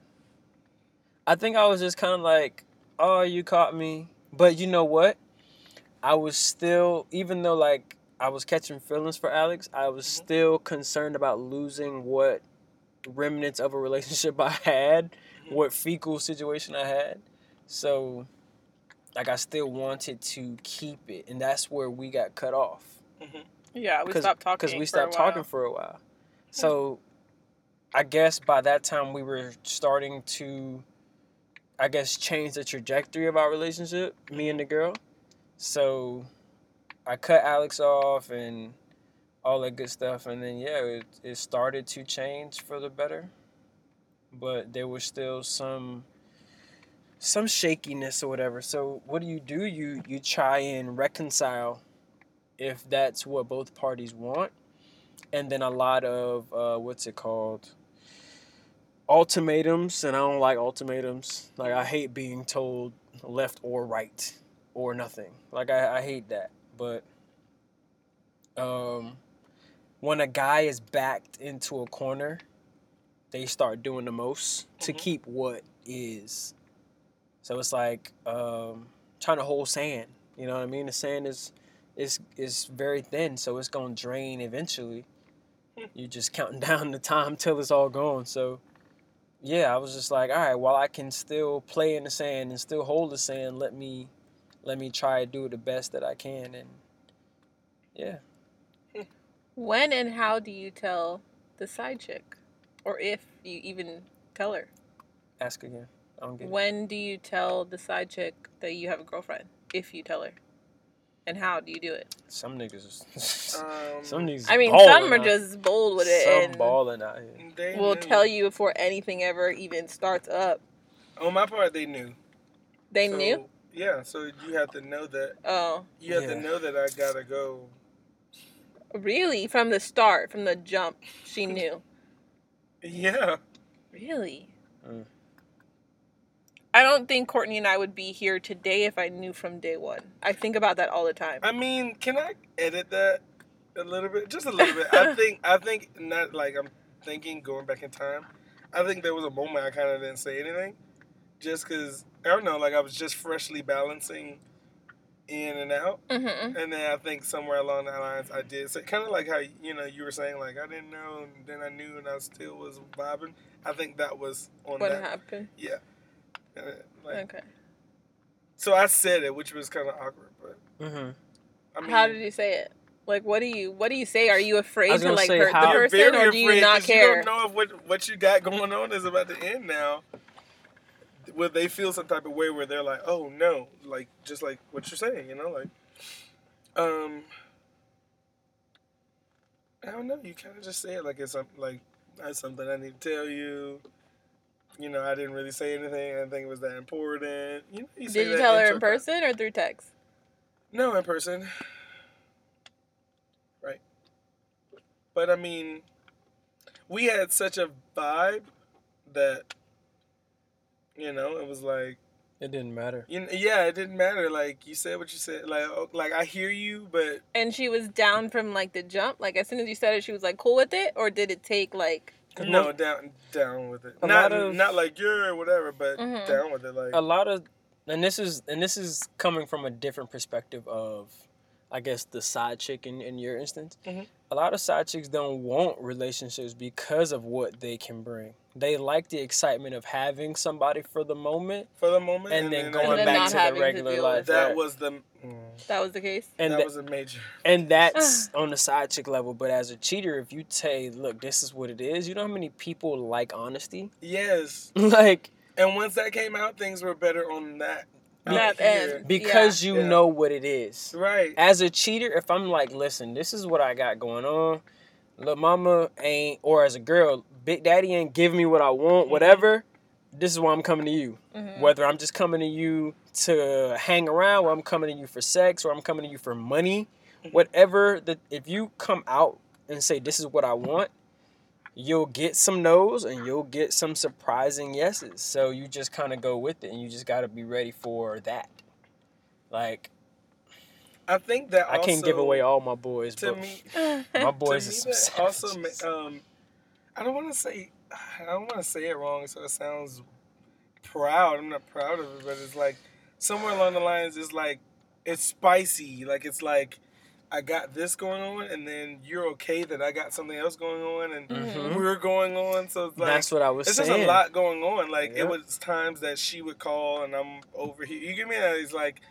I think I was just kind of like, oh, you caught me. But you know what? I was still, even though like I was catching feelings for Alex, I was Mhm. still concerned about losing what remnants of a relationship I had, Mhm. what fecal situation I had. So, like, I still wanted to keep it, and that's where we got cut off Yeah, we stopped talking because we for stopped while. talking for a while. So, I guess by that time we were starting to, I guess, change the trajectory of our relationship, me and the girl. So, I cut Alex off and all that good stuff, and then yeah, it, it started to change for the better. But there was still some some shakiness or whatever. So what do you do? You you try and reconcile if that's what both parties want, and then a lot of uh, what's it called? Ultimatums, and I don't like ultimatums. Like I hate being told left or right or nothing. Like I, I hate that. But um, when a guy is backed into a corner, they start doing the most to Mhm. keep what is. So it's like um, trying to hold sand. You know what I mean? The sand is is is very thin, so it's gonna drain eventually. You're just counting down the time till it's all gone. So yeah, I was just like, all right, while I can still play in the sand and still hold the sand, let me let me try to do the best that I can and yeah. Hmm. When and how do you tell the side chick, or if you even tell her? Ask again. I don't get it. When do you tell the side chick that you have a girlfriend? If you tell her, and how do you do it? Some niggas Um, some niggas I mean, some are out- just bold with it some and balling out here. they will knew. tell you before anything ever even starts up. On my part, they knew. They So, knew. Yeah, so you have to know that. Oh, You have Yeah. to know that I gotta go. really? From the start, from the jump, she knew. Yeah. Really? Mm. I don't think Courtney and I would be here today if I knew from day one. I think about that all the time. I mean, can I edit that a little bit? Just a little bit. I think. I think not like I'm thinking going back in time. I think there was a moment I kind of didn't say anything, just because I don't know. Like I was just freshly balancing in and out, Mm-hmm. and then I think somewhere along the lines I did So kind of like how you know you were saying like I didn't know, and then I knew, and I still was vibing. I think that was on What that. happened? Yeah. Uh, like, Okay. So I said it, which was kind of awkward, but Mm-hmm. I mean, How did you say it? Like, what do you what do you say? Are you afraid to like say, hurt how- the person, or do you afraid not 'cause care? You don't know if what what you got going on is about to end now. will they feel some type of way where they're like, oh no, like just like what you're saying, you know, like, um, I don't know. You kind of just say it like it's something like that's something I need to tell you. You know, I didn't really say anything. I didn't think it was that important. You know, you say Did you tell her in person or through text? No, in person. Right. But I mean, we had such a vibe that, you know, it was like, It didn't matter. you know, yeah, it didn't matter. Like you said what you said. Like, oh, like I hear you, but And she was down from like the jump. Like as soon as you said it, she was like cool with it, or did it take like? No, mo- down, down with it. A not, lot of- not like you're whatever, but Mhm. down with it. Like, a lot of and this is and this is coming from a different perspective of i guess the side chick in, in your instance Mhm. a lot of side chicks don't want relationships because of what they can bring they like the excitement of having somebody for the moment for the moment, and, then then going then back to the regular deal life that right. was the. mm, That was the case. and that tha- was a major. and that's on the side chick level but as a cheater if you say look this is what it is you know how many people like honesty Yes, like and once that came out, things were better on that. Out That here. end. because you Yeah. know what it is Right. as a cheater, if I'm like, listen, this is what I got going on, little mama ain't, or as a girl, big daddy ain't giving me what I want, Mhm. whatever. This is why I'm coming to you. Mhm. Whether I'm just coming to you to hang around, or I'm coming to you for sex, or I'm coming to you for money, Mhm. whatever. That if you come out and say this is what I want, you'll get some no's and you'll get some surprising yeses. So you just kind of go with it, and you just got to be ready for that. Like I think that I can't give away all my boys, to but me. my boys to are me, that also, savages. um, I don't want to say, I don't want to say it wrong, so it sounds proud. I'm not proud of it, but it's like somewhere along the lines, it's like it's spicy. Like it's like I got this going on, and then you're okay that I got something else going on, and Mhm. we're going on. So it's like That's what I was it's saying. just a lot going on. Like Yep. it was times that she would call, and I'm over here. You give me that? It's like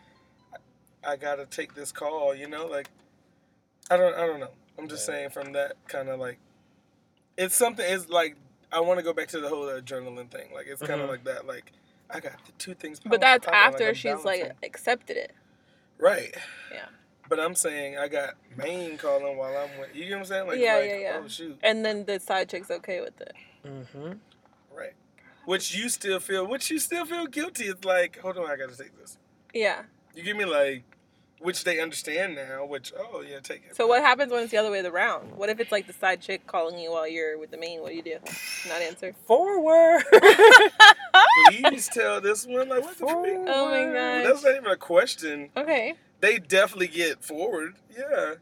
I gotta take this call. You know, like I don't. I don't know. I'm just Yeah. saying from that kind of like it's something. It's like I want to go back to the whole adrenaline thing. Like it's kind of Mhm. like that. Like I got the two things. But that's like, after I'm she's like accepted it. right. Yeah. But I'm saying I got main calling while I'm with you. know what I'm saying? Like, Yeah, like, yeah, yeah. Oh shoot. And then the side chick's okay with it. Mm-hmm. Right. Which you still feel, which you still feel guilty. It's like, hold on, I gotta take this. Yeah. You give me like, which they understand now. Which, oh yeah, take it. So what happens when it's the other way around? What if it's like the side chick calling you while you're with the main? What do you do? Not answer. Forward. Please tell this one like what the freak? Oh my god. That's not even a question. Okay. They definitely get forward. Yeah.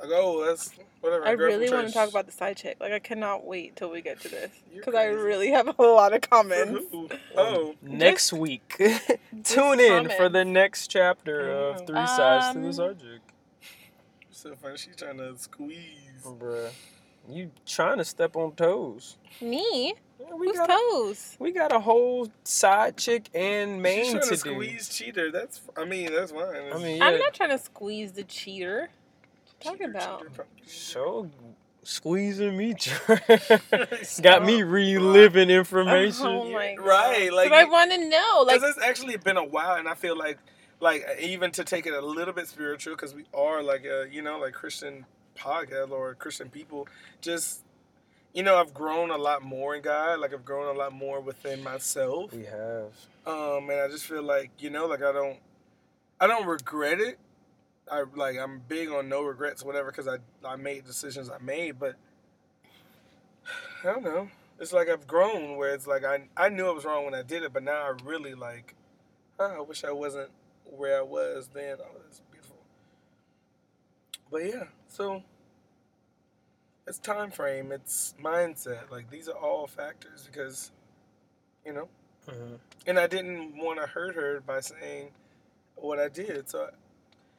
Like, oh, that's whatever. I really want to talk about the side chick. Like I cannot wait till we get to this because I really have a lot of comments. Oh, next week, tune in for the next chapter of Three Sides to Um, the Subject. so funny. She's trying to squeeze. Bruh, you trying to step on toes? Me? Yeah, we Who's got a, toes? we got a whole side chick and She's main trying to to do. squeeze cheater. That's. I mean, that's fine. I mean, yeah, I'm not trying to squeeze the cheater. Talking about. so squeezing me, got me reliving information. Oh my god. Right, like I want to know. Like, it's actually been a while, and I feel like, like even to take it a little bit spiritual, because we are like a you know like Christian podcast or Christian people. Just you know, I've grown a lot more in God. Like I've grown a lot more within myself. We have. Um, and I just feel like you know, like I don't, I don't regret it. I like I'm big on no regrets, whatever, because I I made decisions I made, but I don't know. It's like I've grown where it's like I I knew I was wrong when I did it, but now I really like. Oh, I wish I wasn't where I was then. Oh, that's beautiful. But yeah, so it's time frame, it's mindset. Like these are all factors because, you know, Mhm. and I didn't want to hurt her by saying what I did. So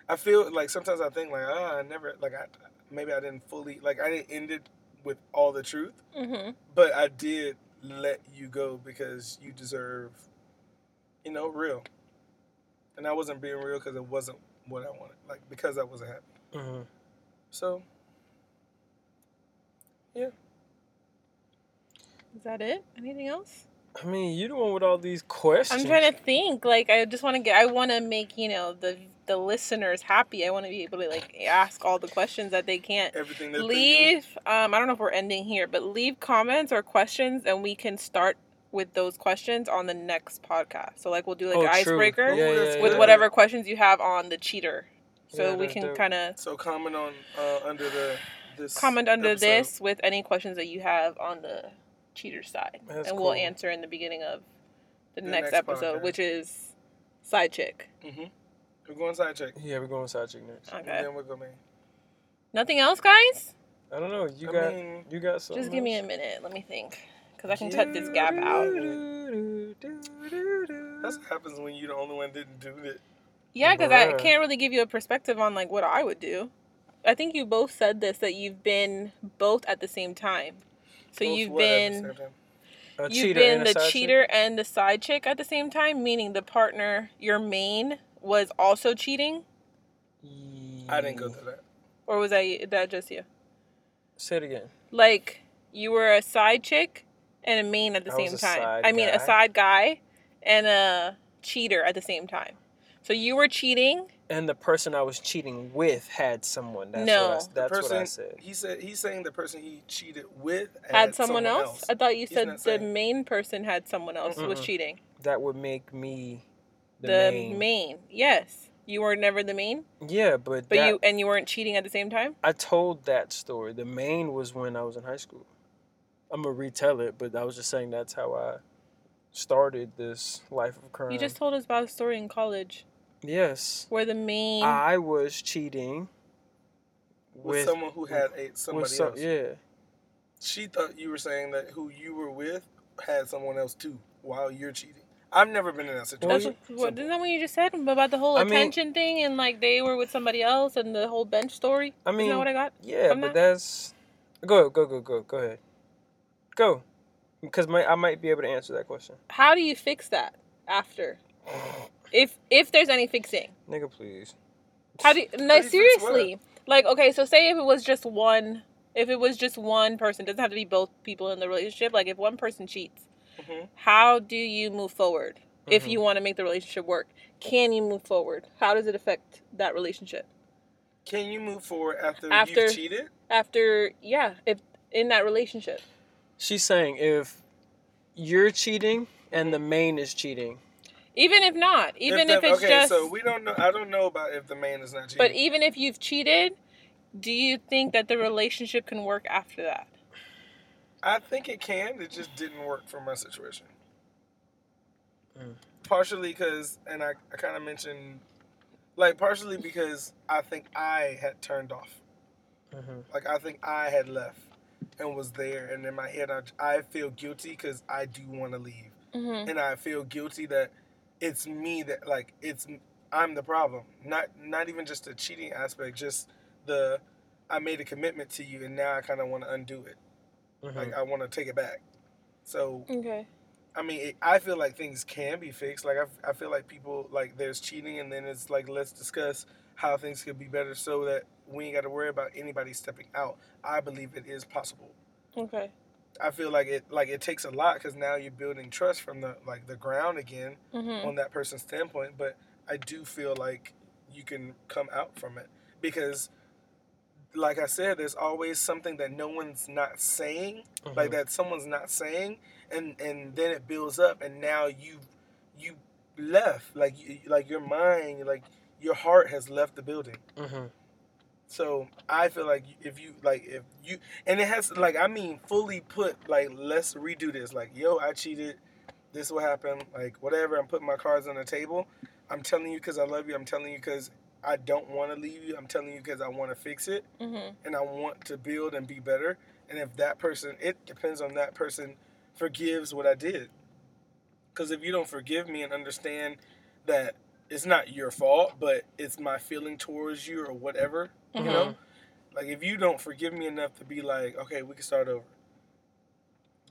I feel like sometimes I think like, ah, I never like I maybe I didn't fully like I didn't end it with all the truth, hmm but I did let you go because you deserve, you know, real. And I wasn't being real because it wasn't what I wanted, like because I wasn't happy. Mhm. So is that it? Anything else? I mean, you the one with all these questions. I'm trying to think. Like, I just want to get. I want to make you know the the listeners happy. I want to be able to like ask all the questions that they can't Everything that leave. Um, I don't know if we're ending here, but leave comments or questions, and we can start with those questions on the next podcast. So like we'll do like Oh, an icebreaker Yeah, yeah, With with yeah. whatever questions you have on the cheater. So Yeah, we can kind of So comment on uh, under the this comment under episode. this with any questions that you have on the cheater side, That's and we'll cool. answer in the beginning of the, The next, next episode, podcast. which is side chick. Mhm. We're going side check. Yeah, we're going side chick next. Okay. And then we're going. Nothing else, guys. I don't know. You I got mean, you got something. Just give me a minute. Let me think, because I can cut this gap out. That's what happens when you're the only one that didn't do it. Yeah, because I can't really give you a perspective on like what I would do. I think you both said this that you've been both at the same time. So Both you've what been? A you've cheater been the cheater chick? and the side chick at the same time, meaning the partner, your main, was also cheating, I didn't go through that. or was I that just you? Say it again. Like you were a side chick and a main at the I same was a time. side I mean, a side guy and a cheater at the same time. So you were cheating. And the person I was cheating with had someone. That's No. what I, that's person what I said. he said he's saying the person he cheated with Had, someone, else? I thought you He's said the saying. main person had someone else was Mm-mm. cheating. That would make me the, The, main. main. Yes. You were never the main, Yeah, but, but that, you and you weren't cheating at the same time. I told that story. The main was when I was in high school. I'm gonna retell it, but I was just saying that's how I started this life of crime. You just told us about a story in college yes, where the main. I was cheating with, with, someone who had a somebody some, else. yeah. She thought you were saying that who you were with had someone else too while you're cheating. I've never been in that That's situation. what, what, isn't that what you just said about the whole I mean- attention thing and like they were with somebody else and the whole bench story? I isn't mean, that what I got? Yeah, but that? that's go go go go go ahead, go, because my I might be able to answer that question. How do you fix that after? If if there's any fixing, Nigga, please. how do you, no you seriously? Like okay, so say if it was just one, if it was just one person, doesn't have to be both people in the relationship. Like if one person cheats, Mhm. how do you move forward? If Mhm. you want to make the relationship work, can you move forward? How does it affect that relationship Can you move forward after, After- you've cheated? after? Yeah, if in that relationship. She's saying if you're cheating and the main is cheating, Even if not, even the- if, it's okay, just, so we don't know. I don't know about if the man is not cheating. but even if you've cheated, do you think that the relationship can work after that? I think it can. It just didn't work for my situation. Mm. Partially because, and I, I kind of mentioned, like, partially because I think I had turned off. mm-hmm. Like, I think I had left and was there. And in my head, I, I feel guilty because I do want to leave. Mm-hmm. And I feel guilty that it's me that, like, it's, I'm the problem. Not, not even just the cheating aspect, just the, I made a commitment to you and now I kind of want to undo it. Mm-hmm. Like, I want to take it back. So, Okay. I mean, it, I feel like things can be fixed. Like I, I feel like people like there's cheating, and then it's like let's discuss how things could be better so that we ain't got to worry about anybody stepping out. I believe it is possible. Okay. I feel like it like it takes a lot because now you're building trust from the like the ground again Mm-hmm. on that person's standpoint. But I do feel like you can come out from it because, like I said, there's always something that no one's not saying Mm-hmm. like that someone's not saying and and then it builds up and now you you left like you, like your mind like your heart has left the building Mm-hmm. So i feel like if you like if you and it has like i mean fully put like let's redo this. Like yo i cheated. This will happen. Like whatever. I'm putting my cards on the table. I'm telling you because i love you. I'm telling you because i don't want to leave you. I'm telling you because i want to fix it. Mm-hmm. and I want to build and be better. And if that person, it depends on that person forgives what I did. Because if you don't forgive me and understand that it's not your fault, but it's my feeling towards you or whatever, Mhm. you know, like if you don't forgive me enough to be like, okay, we can start over.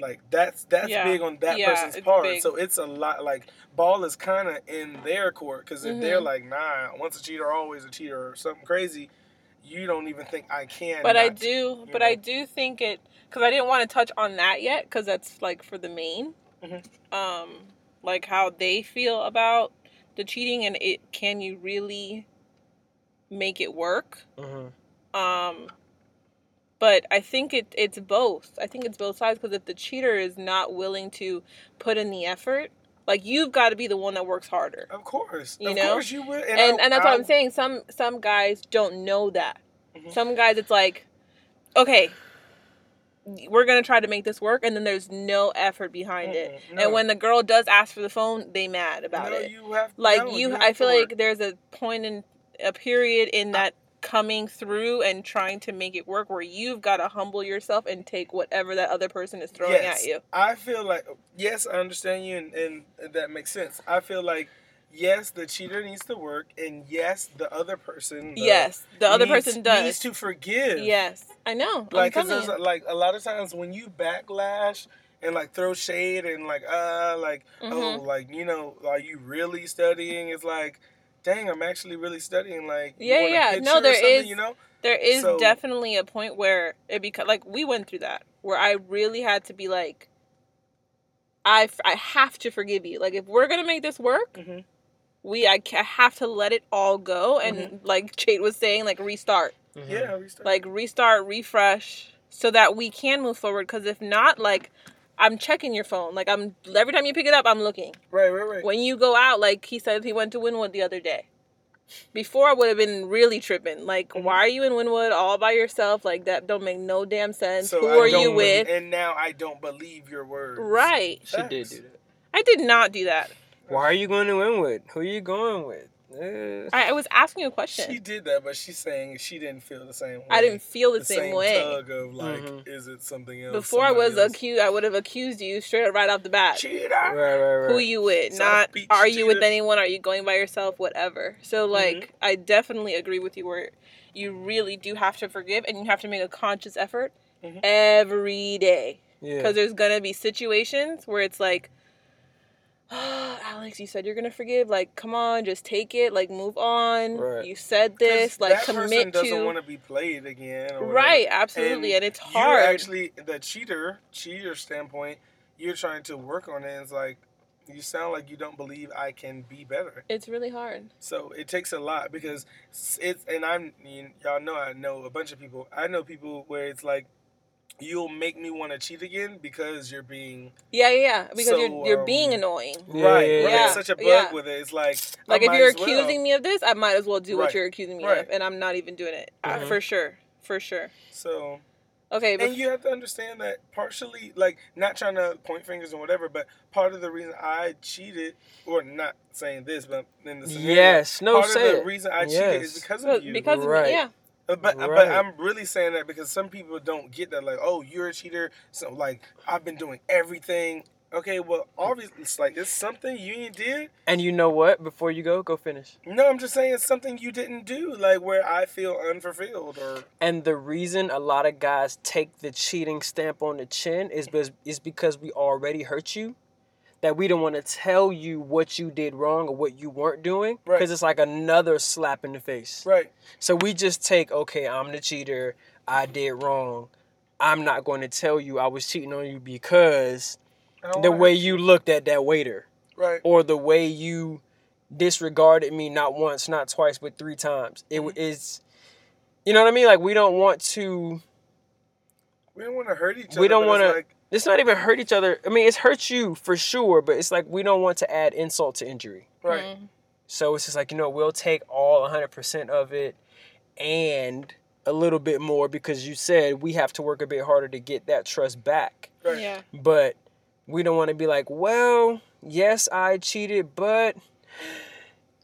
Like that's that's Yeah. big on that Yeah, person's part. big. So it's a lot. Like ball is kind of in their court because if they're Mhm. like, nah, once a cheater, always a cheater, or something crazy, you don't even think I can. But I do, but know. I do think it because I didn't want to touch on that yet because that's like for the main. Mhm. um, like how they feel about the cheating, and it can you really make it work? Mm-hmm. Um, but I think it it's both. I think it's both sides because if the cheater is not willing to put in the effort, like you've got to be the one that works harder. Of course, You of know? course you would, And I- and, that's what I- I'm saying. Some some guys don't know that. Mhm. Some guys it's like, okay, we're gonna try to make this work, and then there's no effort behind it. Mm-mm, no. And when the girl does ask for the phone, they mad about no, it. You have like no, you, have I feel work. like there's a point in a period in that coming through and trying to make it work where you've got to humble yourself and take whatever that other person is throwing yes, at you. I feel like yes, I understand you, and, and that makes sense. I feel like yes, the cheater needs to work, and yes, the other person. the- yes, the other needs- person does. needs to forgive. yes, I know. like because there's like a lot of times when you backlash and like throw shade and like uh like oh Mhm. like you know are you really studying? It's like. Dang, I'm actually really studying. Like, you Yeah, want yeah. No, there is- You know, There is So- definitely a point where it becomes like we went through that where I really had to be like, I f- I have to forgive you. Like if we're gonna make this work, Mhm. We I, ca- have to let it all go and Mm-hmm. like Jade was saying, like restart, Mm-hmm. yeah. We start. like restart, refresh, so that we can move forward. Because if not, like I'm checking your phone. Like I'm every time you pick it up, I'm looking. right, right, right. When you go out, like he said, he went to Wynwood the other day. Before I would have been really tripping. Like, Mhm. why are you in Wynwood all by yourself? Like that don't make no damn sense. So Who I are you with? be- and now I don't believe your words. right. She did do that. I did not do that. Why are you going to Wynwood? Who are you going with? Uh, I, I was asking a question. She did that, but she's saying she didn't feel the same way. I didn't feel the, the same, way. tug of like, Mhm. is it something else? Before I was else? accused, I would have accused you straight up right off the bat. cheater. right, right, right. Who you with? So Not beach are you with anyone? Are you going by yourself? Whatever. So like, I definitely agree with you where you really do have to forgive and you have to make a conscious effort Mhm. every day. Yeah. because there's gonna be situations where it's like oh, alex you said you're gonna forgive like come on just take it like move on Right. you said this like that person commit doesn't to want to be played again. Right absolutely and, it's you hard actually, the cheater, cheater standpoint, you're trying to work on it. And it's like you sound like you don't believe I can be better. it's really hard So it takes a lot because it's and I'm y'all know I know a bunch of people. I know people where it's like you'll make me want to cheat again because you're being yeah yeah, yeah because So, you're you're being um, annoying Yeah, right. yeah, right. yeah. It's such a bug Yeah. with it. It's like I like if you're as well. accusing me of this i might as well do what you're accusing me Right. of and i'm not even doing it Mhm. for sure for sure So okay but and you have to understand that partially, like not trying to point fingers and whatever, but part of the reason I cheated, or not saying this, but in the scenario, Yes. No, part say of the it. reason I cheated is because of you. because of Right. me yeah Uh, but uh, but Right. I'm really saying that because some people don't get that. Like, oh, you're a cheater. So like, I've been doing everything. Okay, well, obviously, it's like it's something you did. And you know what? Before you go, go finish. No, I'm just saying it's something you didn't do. Like where I feel unfulfilled or And the reason a lot of guys take the cheating stamp on the chin is because is because we already hurt you. That we don't want to tell you what you did wrong or what you weren't doing. Right. Because it's like another slap in the face. right. So we just take, okay, I'm the cheater. I did wrong. I'm not going to tell you I was cheating on you because the way you looked at that waiter right. or the way you disregarded me not once, not twice, but three times. It mm-hmm. is, you know what I mean? Like we don't want to. We don't want to hurt each other. We don't want to. Like, It's not even hurt each other. I mean, it's hurt you for sure, but it's like we don't want to add insult to injury. right. Mm. So it's just like you know we'll take all 100% of it and a little bit more because you said we have to work a bit harder to get that trust back. Right. yeah But we don't want to be like, well, yes, I cheated, but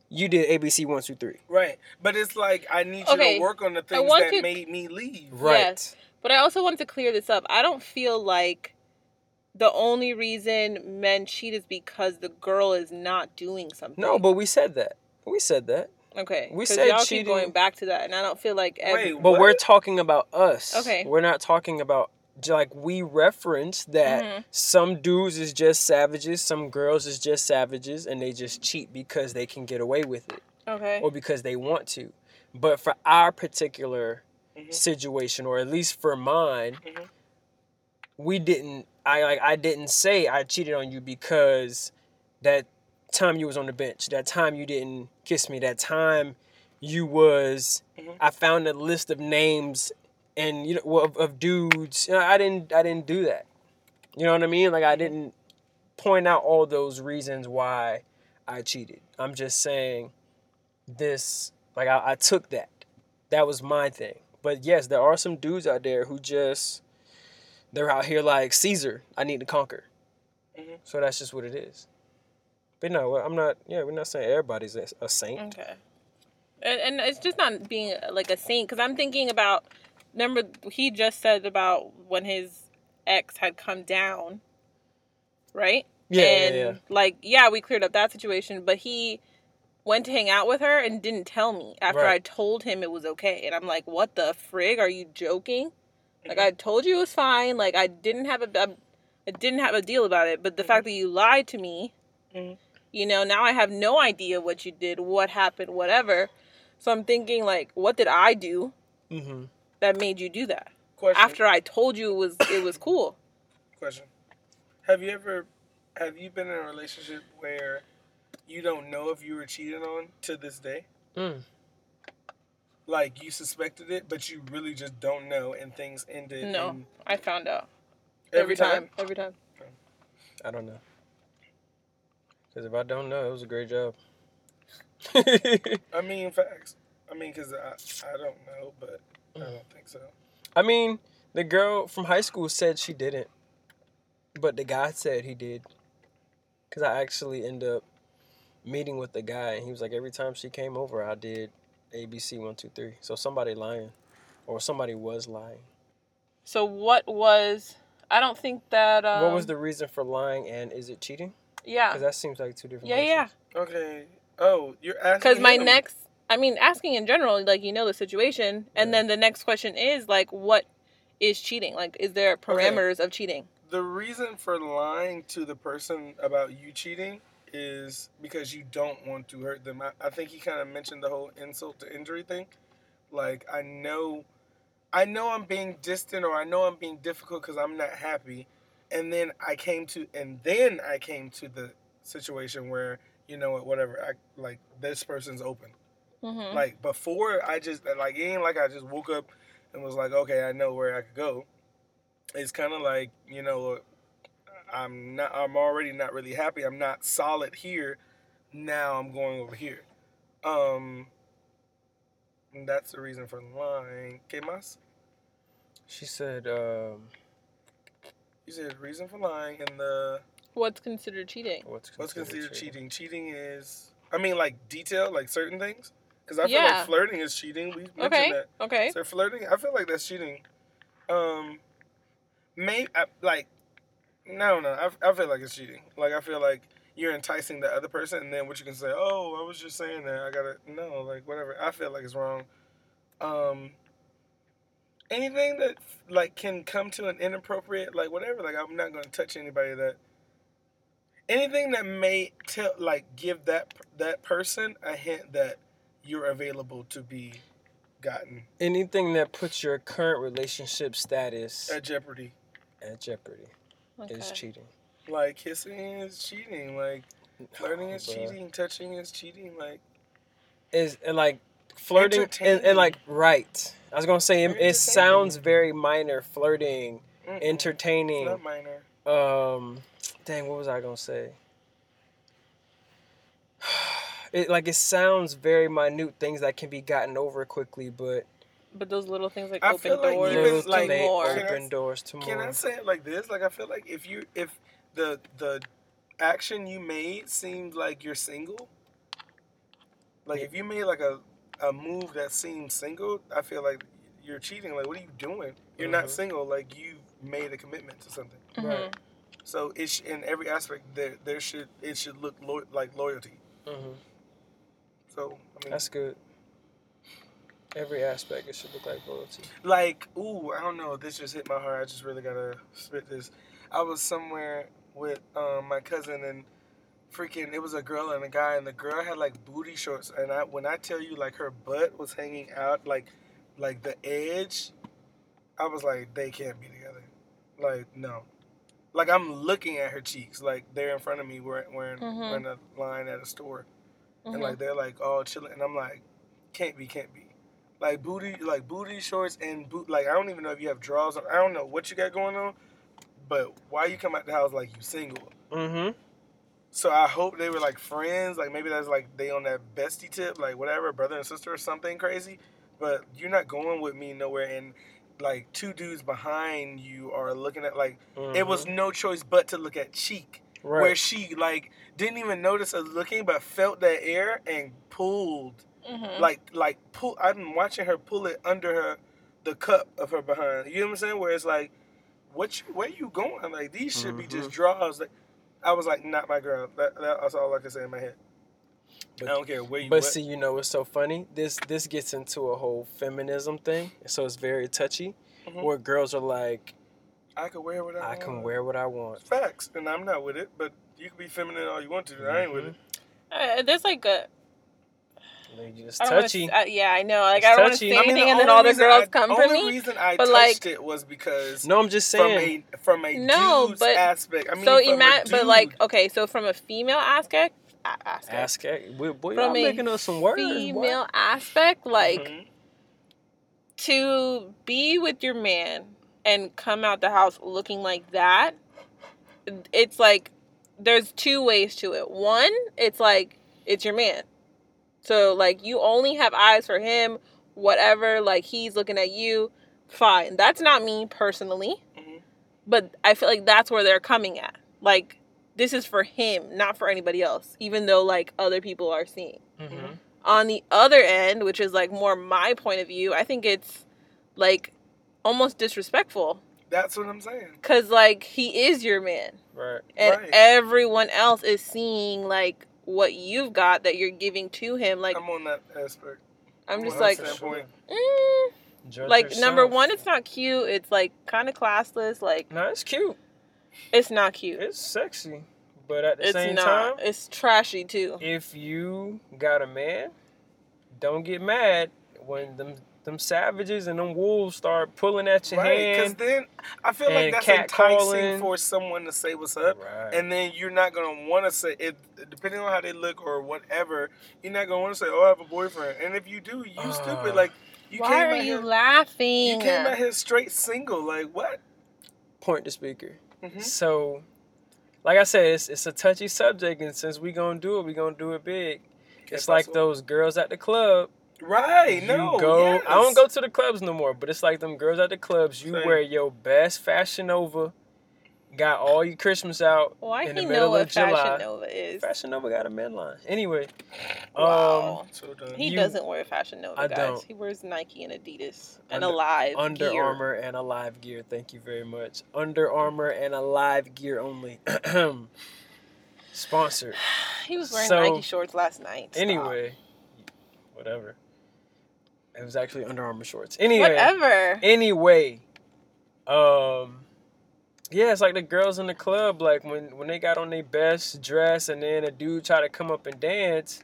you did ABC one, two, three. Right. But it's like I need you Okay, to work on the things that to- made me leave. Right. Yes. But I also wanted to clear this up. I don't feel like the only reason men cheat is because the girl is not doing something. No, but we said that. We said that. okay, We said y'all cheating- keep going back to that, and I don't feel like every, Wait, But we're talking about us. Okay. We're not talking about like we reference that Mhm. some dudes is just savages, some girls is just savages, and they just cheat because they can get away with it okay, or because they want to. But for our particular Mhm. situation, or at least for mine, Mhm. we didn't. I like I didn't say I cheated on you because that time you was on the bench, that time you didn't kiss me, that time you was Mhm. I found a list of names and you know of, of dudes. You know, I didn't I didn't do that. You know what I mean? Like I didn't point out all those reasons why I cheated. I'm just saying this like I, I took that. That was my thing. But yes, there are some dudes out there who just they're out here like Caesar. I need to conquer. Mhm. So that's just what it is. But no, I'm not. Yeah, we're not saying everybody's a, a saint. Okay. And, and it's just not being like a saint because I'm thinking about. Remember, he just said about when his ex had come down, right? Yeah, yeah, and yeah. like, yeah, we cleared up that situation, but he went to hang out with her and didn't tell me after Right. I told him it was okay. And I'm like, what the frig? Are you joking? Like, I told you it was fine. Like, I didn't have a, a I didn't have a deal about it. But the fact that you lied to me, Mhm. you know, now I have no idea what you did, what happened, whatever. So I'm thinking, like, what did I do Mm-hmm. that made you do that? Question. After I told you it was it was cool. Question. Have you ever have you been in a relationship where you don't know if you were cheated on to this day? Mm. Like you suspected it, but you really just don't know, and things ended. No, in- I found out every, time. Every time. I don't know. Because if I don't know, it was a great job. I mean, facts. I mean, because I I don't know, but I don't think so. I mean, the girl from high school said she didn't, but the guy said he did. Cause I actually end up meeting with the guy, and he was like, every time she came over, I did A B C one two three. So somebody lying, or somebody was lying. So what was? I don't think that. Um, what was the reason for lying, and is it cheating? Yeah. Because that seems like two different. Yeah, yeah. Okay. Oh, you're asking. Because my next, I mean, asking in general, like you know the situation, and Yeah. then the next question is like, what is cheating? Like, is there parameters of cheating? the reason for lying to the person about you cheating is because you don't want to hurt them. I, I think he kind of mentioned the whole insult to injury thing. Like I know, I know I'm being distant or I know I'm being difficult because I'm not happy, and then I came to and then I came to the situation where you know what, whatever. I like this person's open. Mm-hmm. Like before, I just like it ain't like I just woke up and was like, okay, I know where I could go. It's kind of like you know, I'm not. I'm already not really happy. I'm not solid here. Now I'm going over here. Um, that's the reason for lying. ¿Qué más? She said, um, You said reason for lying and the What's considered cheating? what's what's considered considered cheating. Cheating is, I mean, like detail, like certain things. Because I feel Yeah. like flirting is cheating. We mentioned Okay. that. Okay. So flirting, I feel like that's cheating. Um, may I, like, no, no, I, I feel like it's cheating. Like I feel like you're enticing the other person, and then what you can say, oh, I was just saying that. I gotta no, like whatever. I feel like it's wrong. Um, anything that like can come to an inappropriate, like whatever. Like I'm not gonna touch anybody that. Anything that may tell, like, give that that person a hint that you're available to be gotten anything that puts your current relationship status at jeopardy. at jeopardy Okay. is cheating. Like kissing is cheating. Like flirting is Bruh. cheating. Touching is cheating. Like Is and like flirting and, and like right. I was gonna say it, it sounds very minor. Flirting, mm-mm, it's entertaining. not minor. Um, dang, what was I gonna say? It like it sounds very minute things that can be gotten over quickly, but But those little things like I open feel like doors, even, little to like, more. Can I- open doors to Can I say it like this? Like I feel like if you if the the action you made seems like you're single. Like if you made like a a move that seems single, I feel like you're cheating. Like what are you doing? You're not Mhm. single. Like you made a commitment to something. Mhm. Right. So it sh- in every aspect there there should it should look lo- like loyalty. hmm So I mean, That's good. Every aspect it should look like loyalty. like ooh, I don't know. This just hit my heart. I just really gotta spit this. I was somewhere with um, my cousin and freaking it was a girl and a guy and the girl had like booty shorts and I when I tell you like her butt was hanging out like like the edge, I was like they can't be together. Like no, like I'm looking at her cheeks, like they're in front of me, we're we're, we're in a line at a store, and Mhm. like they're like all chilling, and I'm like, can't be, can't be, like booty, like booty shorts and boot, like I don't even know if you have drawers. I don't know what you got going on, but why you come out the house like you single? Mm-hmm. So I hope they were like friends, like maybe that's like they on that bestie tip, like whatever, brother and sister or something crazy. But you're not going with me nowhere, and like two dudes behind you are looking at like it was no choice but to look at cheek, Mm-hmm. right. where she like didn't even notice us looking, but felt that air and pulled Mhm. like like pull. I'm watching her pull it under her the cup of her behind. You know what I'm saying? Where it's like, what? You, where you going? Like these should be just Mhm. draws. Like I was like, not my girl. That, that's all I can say in my head. But- I don't care where you. But what. see, you know what's so funny? This this gets into a whole feminism thing, so it's very touchy. Mhm. Where girls are like, I can wear what I, I want. can wear what I want. facts, and I'm not with it. But you can be feminine all you want to. I ain't with it. Uh, there's like a Like, It's I wanna touchy. uh, yeah, I know. Like It's I don't want to say I I mean, the and then all the girls I- come for only me. reason I but, touched like- it was because No, I'm just from saying. a from a No, dude's but- aspect. I mean, so from a ima- but like okay, so from a female aspect, a- aspect Ask it. Boy, boy From y'all a making us some words. boy. female aspect, like Mhm. to be with your man and come out the house looking like that. It's like there's two ways to it. One, it's like it's your man. So like you only have eyes for him, whatever, like he's looking at you, fine. That's not me personally. Mhm. But I feel like that's where they're coming at. Like this is for him, not for anybody else, even though like other people are seeing. Mhm. On the other end, which is like more my point of view, I think it's like almost disrespectful that's what I'm saying. cuz like he is your man Right. and Right. everyone else is seeing like what you've got that you're giving to him like I'm on that aspect. I'm just that like mm, Judge like number 1 it's not cute, it's like kind of classless, like No, it's cute. it's not cute. It's sexy. But at the It's same not. time, It's trashy too. if you got a man, don't get mad when them them savages and them wolves start pulling at your Right, because then I feel like that's catcalling. enticing for someone to say what's up, Right. and then you're not gonna want to say it. Depending on how they look or whatever, you're not gonna want to say, "Oh, I have a boyfriend." And if you do, you Uh, stupid. Like you Why came are out you here, laughing? you came out here straight single. Like what? Point the speaker. Mhm. So, like I said, it's, it's a touchy subject, and since we gonna do it, we gonna do it big. It's Que like those girls at the club. Right? You No. go. yes. I don't go to the clubs no more, but it's like them girls at the clubs. You Same. wear your best Fashion Nova, got all your Christmas out Why in the he middle know what of July. Fashion Nova is? Fashion Nova got a men line. Anyway, Wow. um, He You- doesn't wear Fashion Nova, I guys. don't. He wears Nike and Adidas and Under- Alive Under gear. Armour and Alive Gear. Thank you very much. Under Armour and Alive Gear only. Sponsored. He was wearing So, Nike shorts last night. Stop. Anyway, whatever. It was actually Under Armour shorts. Anyway, whatever. anyway, um, yeah, it's like the girls in the club, like when when they got on their best dress, and then a dude try to come up and dance,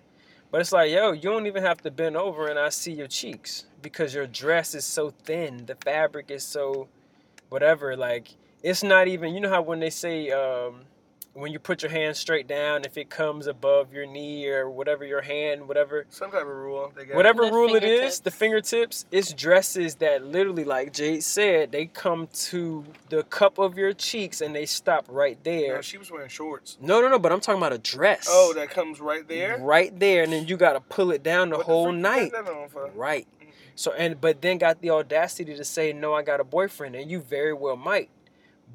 but it's like, yo, you don't even have to bend over, and I see your cheeks because your dress is so thin, the fabric is so, whatever. Like it's not even, you know how when they say, um, when you put your hand straight down, if it comes above your knee or whatever your hand, whatever Some type of rule. They got. whatever The rule it is, the fingertips. fingertips, it's dresses that literally, like Jade said, they come to the cup of your cheeks and they stop right No, there. she was wearing shorts. No, no, no, but I'm talking about a dress. Oh, that comes right there. Right there, and then you gotta pull it down the What whole freak you night. got that on for? Right. Mm-hmm. So and but then got the audacity to say, No, I got a boyfriend, and you very well might.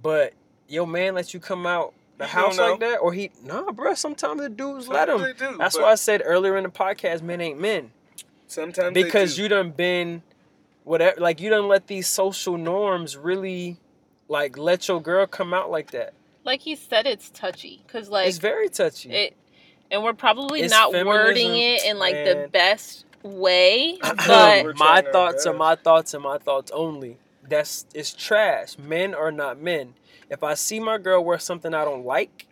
But your man lets you come out the You house like that, or he nah, bro. Sometimes the dudes let Sometimes him. they do, That's why I said earlier in the podcast, men ain't men. Sometimes they because do. you done been whatever like you done let these social norms really like let your girl come out like that. Like he said, it's touchy. Because like it's very touchy. it, and we're probably It's not feminism wording it in like the best way, but my our thoughts are my thoughts and my thoughts only. That's it's trash. Men are not men if i see my girl wear something i don't like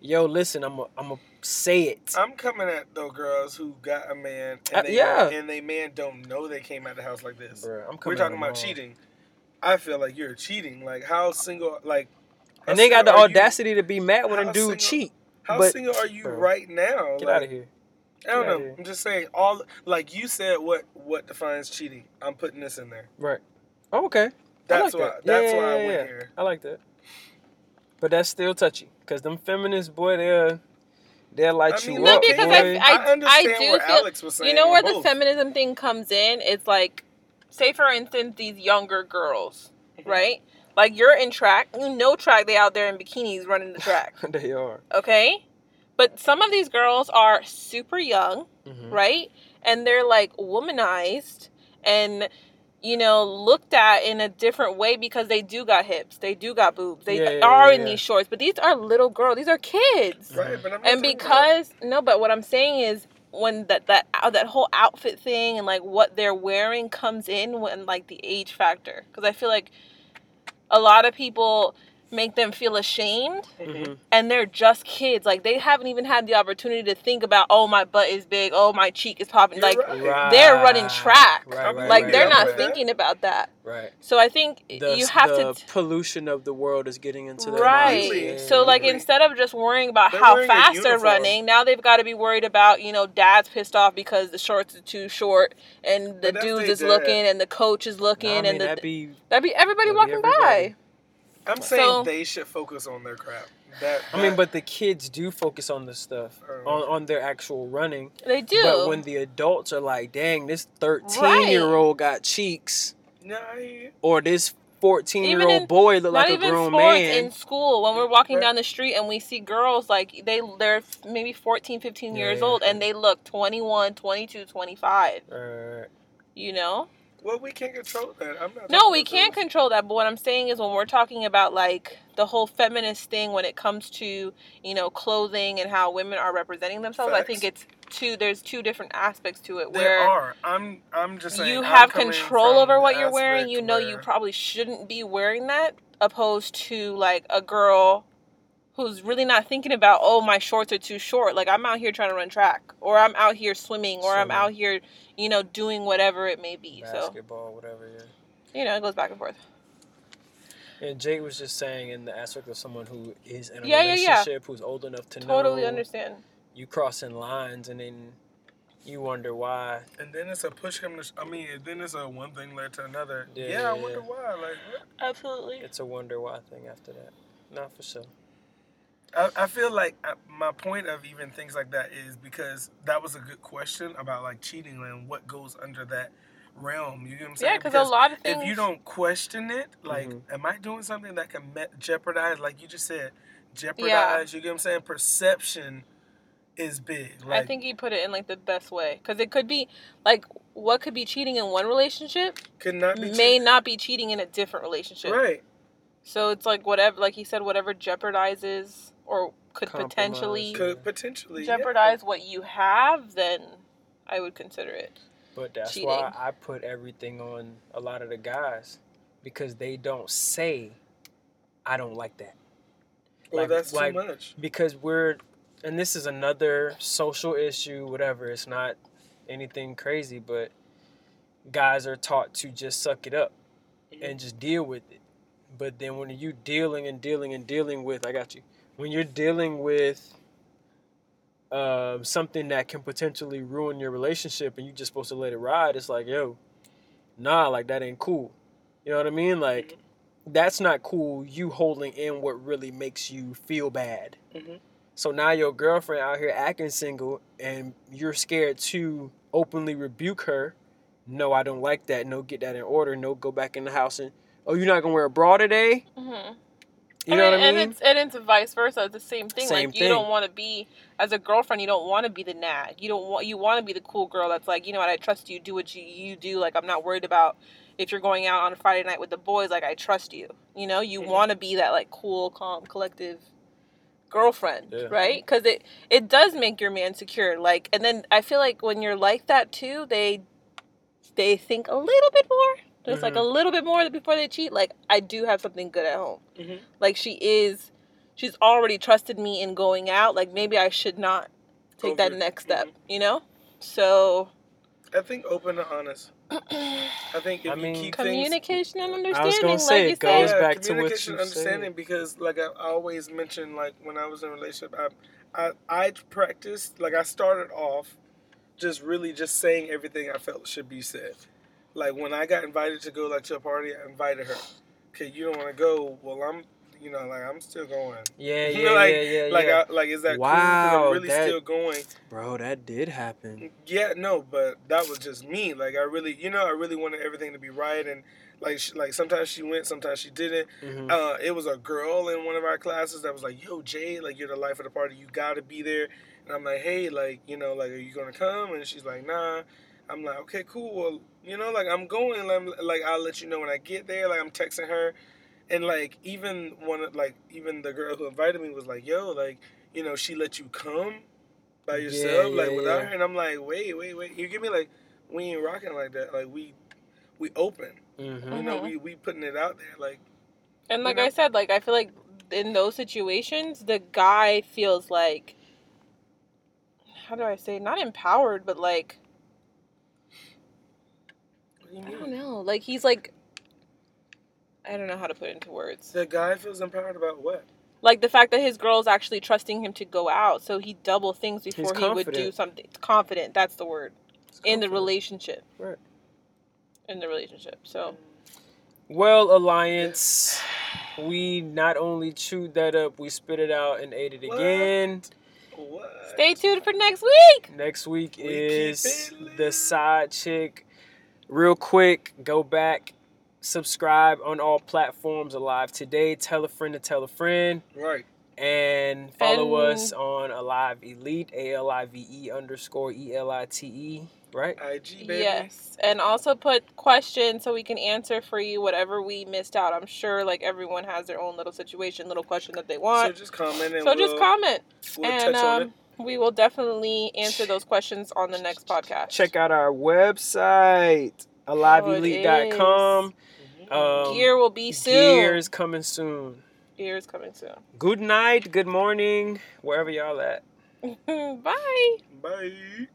yo listen i'm a, I'm a say it I'm coming at though girls who got a man and Uh, they yeah. and they man don't know they came out the house like this. Bruh, I'm We're talking about all. cheating. I feel like you're cheating. Like how single like and they got the are you- audacity to be mad when a dude single- cheat. How but- single are you Bro. right now? Get Like, out of here. I don't know. here. I'm just saying all like you said. What what defines cheating? I'm putting this in there. Right. Oh, okay. That's I like why. that. That's Yeah, why I yeah, went yeah. here. I like that. But that's still touchy. Because them feminists, boy, they're they'll light I mean, you No, up. because boy. I, I, I understand I do where feel, Alex was saying. you know where both. the feminism thing comes in it's like say for instance these younger girls Mhm. right like you're in track you know track they out there in bikinis running the track they are. okay but some of these girls are super young Mhm. right and they're like womanized and you know looked at in a different way because they do got hips they do got boobs they Yeah, yeah, are yeah, in these shorts but these are little girls these are kids. Right, but I'm and because no but what i'm saying is when that that uh, that whole outfit thing and like what they're wearing comes in when like the age factor. Because i feel like a lot of people make them feel ashamed Mhm. and they're just kids like they haven't even had the opportunity to think about oh my butt is big oh my cheek is popping You're like right. they're running track Right, right, like right, they're right, not right. thinking about that Right. so i think The, you have the to pollution of the world is getting into their right minds. so like Completely. instead of just worrying about They're how wearing fast they're running now they've got to be worried about you know dad's pissed off because the shorts are too short and the But dude is dad. looking and the coach is Nah, I looking mean, and the, that'd be. that'd be everybody that'd be walking everybody. by I'm saying So- they should focus on their crap. That, I mean, but the kids do focus on this stuff, Uh, on, on their actual running. they do But when the adults are like, dang, this 13 year old got cheeks, Nah, I or this 14 year Even in- old boy look like a even grown man. in school when we're walking Right. down the street and we see girls like they they're maybe 14 15 years Yeah. old and they look 21 22 25 Uh, you know Well, we can't control that. I'm not. No, we can't control that. But what I'm saying is when we're talking about like the whole feminist thing when it comes to, you know, clothing and how women are representing themselves, I think it's two there's two different aspects to it There where are. I'm. I'm just saying. you have control over what you're wearing. You know you probably shouldn't be wearing that opposed to like a girl who's really not thinking about, oh, my shorts are too short. Like I'm out here trying to run track or I'm out here swimming or I'm out here, you know, doing whatever it may be. So, basketball, whatever, yeah. you know, it goes back and forth. And Jake was just saying in the aspect of someone who is in a Yeah, yeah, yeah. relationship, who's old enough to know. Totally know understand. you crossing lines, and then you wonder why. And then it's a push coming. To sh- I mean, then it's a one thing led to another. Yeah, Yeah, yeah, I wonder yeah. why. Like, what? Absolutely. It's a wonder why thing after that. Not for sure. I, I feel like uh, my point of even things like that is because that was a good question about like cheating and what goes under that realm. You get what I'm saying? Yeah, because a lot of things. if you don't question it, like, Mhm. am I doing something that can me- jeopardize, like you just said, jeopardize? You get what I'm saying? Perception is big. Like, I think he put it in like the best way because it could be like what could be cheating in one relationship could not be may cheating. not be cheating in a different relationship. right. So it's like whatever, like he said, whatever jeopardizes or could Compromise, potentially. Could potentially yeah. jeopardize what you have, then I would consider it. But that's Cheating. why I put everything on a lot of the guys because they don't say, I don't like that. Well, Like- that's like- too much. Because we're, and this is another social issue, whatever. It's not anything crazy, but guys are taught to just suck it up and mm-hmm. just deal with it. But then when you dealing and dealing and dealing with, I got you. When you're dealing with um, something that can potentially ruin your relationship and you're just supposed to let it ride, it's like, yo, nah, like that ain't cool. You know what I mean? Like, that's not cool. You holding in what really makes you feel bad. Mhm. So now your girlfriend out here acting single and you're scared to openly rebuke her. No, I don't like that. No, get that in order. No, go back in the house and oh, you're not gonna wear a bra today. Mm-hmm. You know what I mean? and it's and it's vice versa. It's the same thing. Same like you thing. don't want to be as a girlfriend. You don't want to be the nag. You don't want. You want to be the cool girl that's like, you know what? I trust you. Do what you you do. Like I'm not worried about if you're going out on a Friday night with the boys. Like I trust you. You know, you Mhm. want to be that like cool, calm, collective girlfriend, Yeah. right? Because it it does make your man secure. Like, and then I feel like when you're like that too, they they think a little bit more. There's like a Mm-hmm. little bit more before they cheat. Like I do have something good at home. Mhm. Like she is, she's already trusted me in going out. Like maybe I should not take that next step. mhm. You know. So I think open and honest. I think if I you mean- keep things Communication and I understanding. was gonna say, like it goes said. back to what communication, you understanding said. because like I, I always mentioned, like when I was in a relationship I, I I practiced like I started off just really just saying everything I felt should be said. Like when I got invited to go like to a party, I invited her. Okay, you don't want to go. Well, I'm you know like I'm still going. Yeah, You yeah, know, like- yeah, yeah, Like yeah. I, like is that cool? Wow, I'm really that- still going. Bro, that did happen. Yeah, no, but that was just me. Like I really, you know, I really wanted everything to be right, and like, she, like sometimes she went, sometimes she didn't. hmm Uh, it was a girl in one of our classes that was like, "Yo, Jay, like you're the life of the party. You gotta be there." And I'm like, "Hey, like, you know, like, are you gonna come?" And she's like, "Nah." I'm like, "Okay, cool. Well, you know, like, I'm going. Like, I'm- like I'll let you know when I get there." Like, I'm texting her, and like, even one, of like, even the girl who invited me was like, "Yo, like, you know, she let you come by Yeah, yourself, like, yeah, without yeah. her." And I'm like, "Wait, wait, wait. You give me like, we ain't rocking like that. Like, we, we open. hmm You know, Mhm. we we putting it out there. Like." And you like know? I said, like I feel like in those situations, the guy feels like how do I say not empowered, but like What do you I don't know, like he's like I don't know how to put it into words. The guy feels empowered about what? Like the fact that his girl's actually trusting him to go out, so he double things before he would do something. Confident, that's the word in the relationship. Right. In the relationship, so Well, Alliance, we not only chewed that up, we spit it out and ate it What? again. What? stay tuned for next week. Next week We is the side chick. Real quick, go back, subscribe on all platforms alive today. Tell a friend to tell a friend. Right. And follow And- us on Alive Elite, A L I V E underscore E L I T E, right? IG baby. Yes, and also put questions so we can answer for you whatever we missed out. I'm sure like everyone has their own little situation, little question that they want. So want. just comment and So, we'll, just comment, we'll and touch on um, we will definitely answer those questions on the next podcast. Check out our website, aliveelite.com. it. Um, Gear will be soon. Gear is coming soon. Gear is coming soon. Good night, good morning, wherever y'all at. Bye. Bye.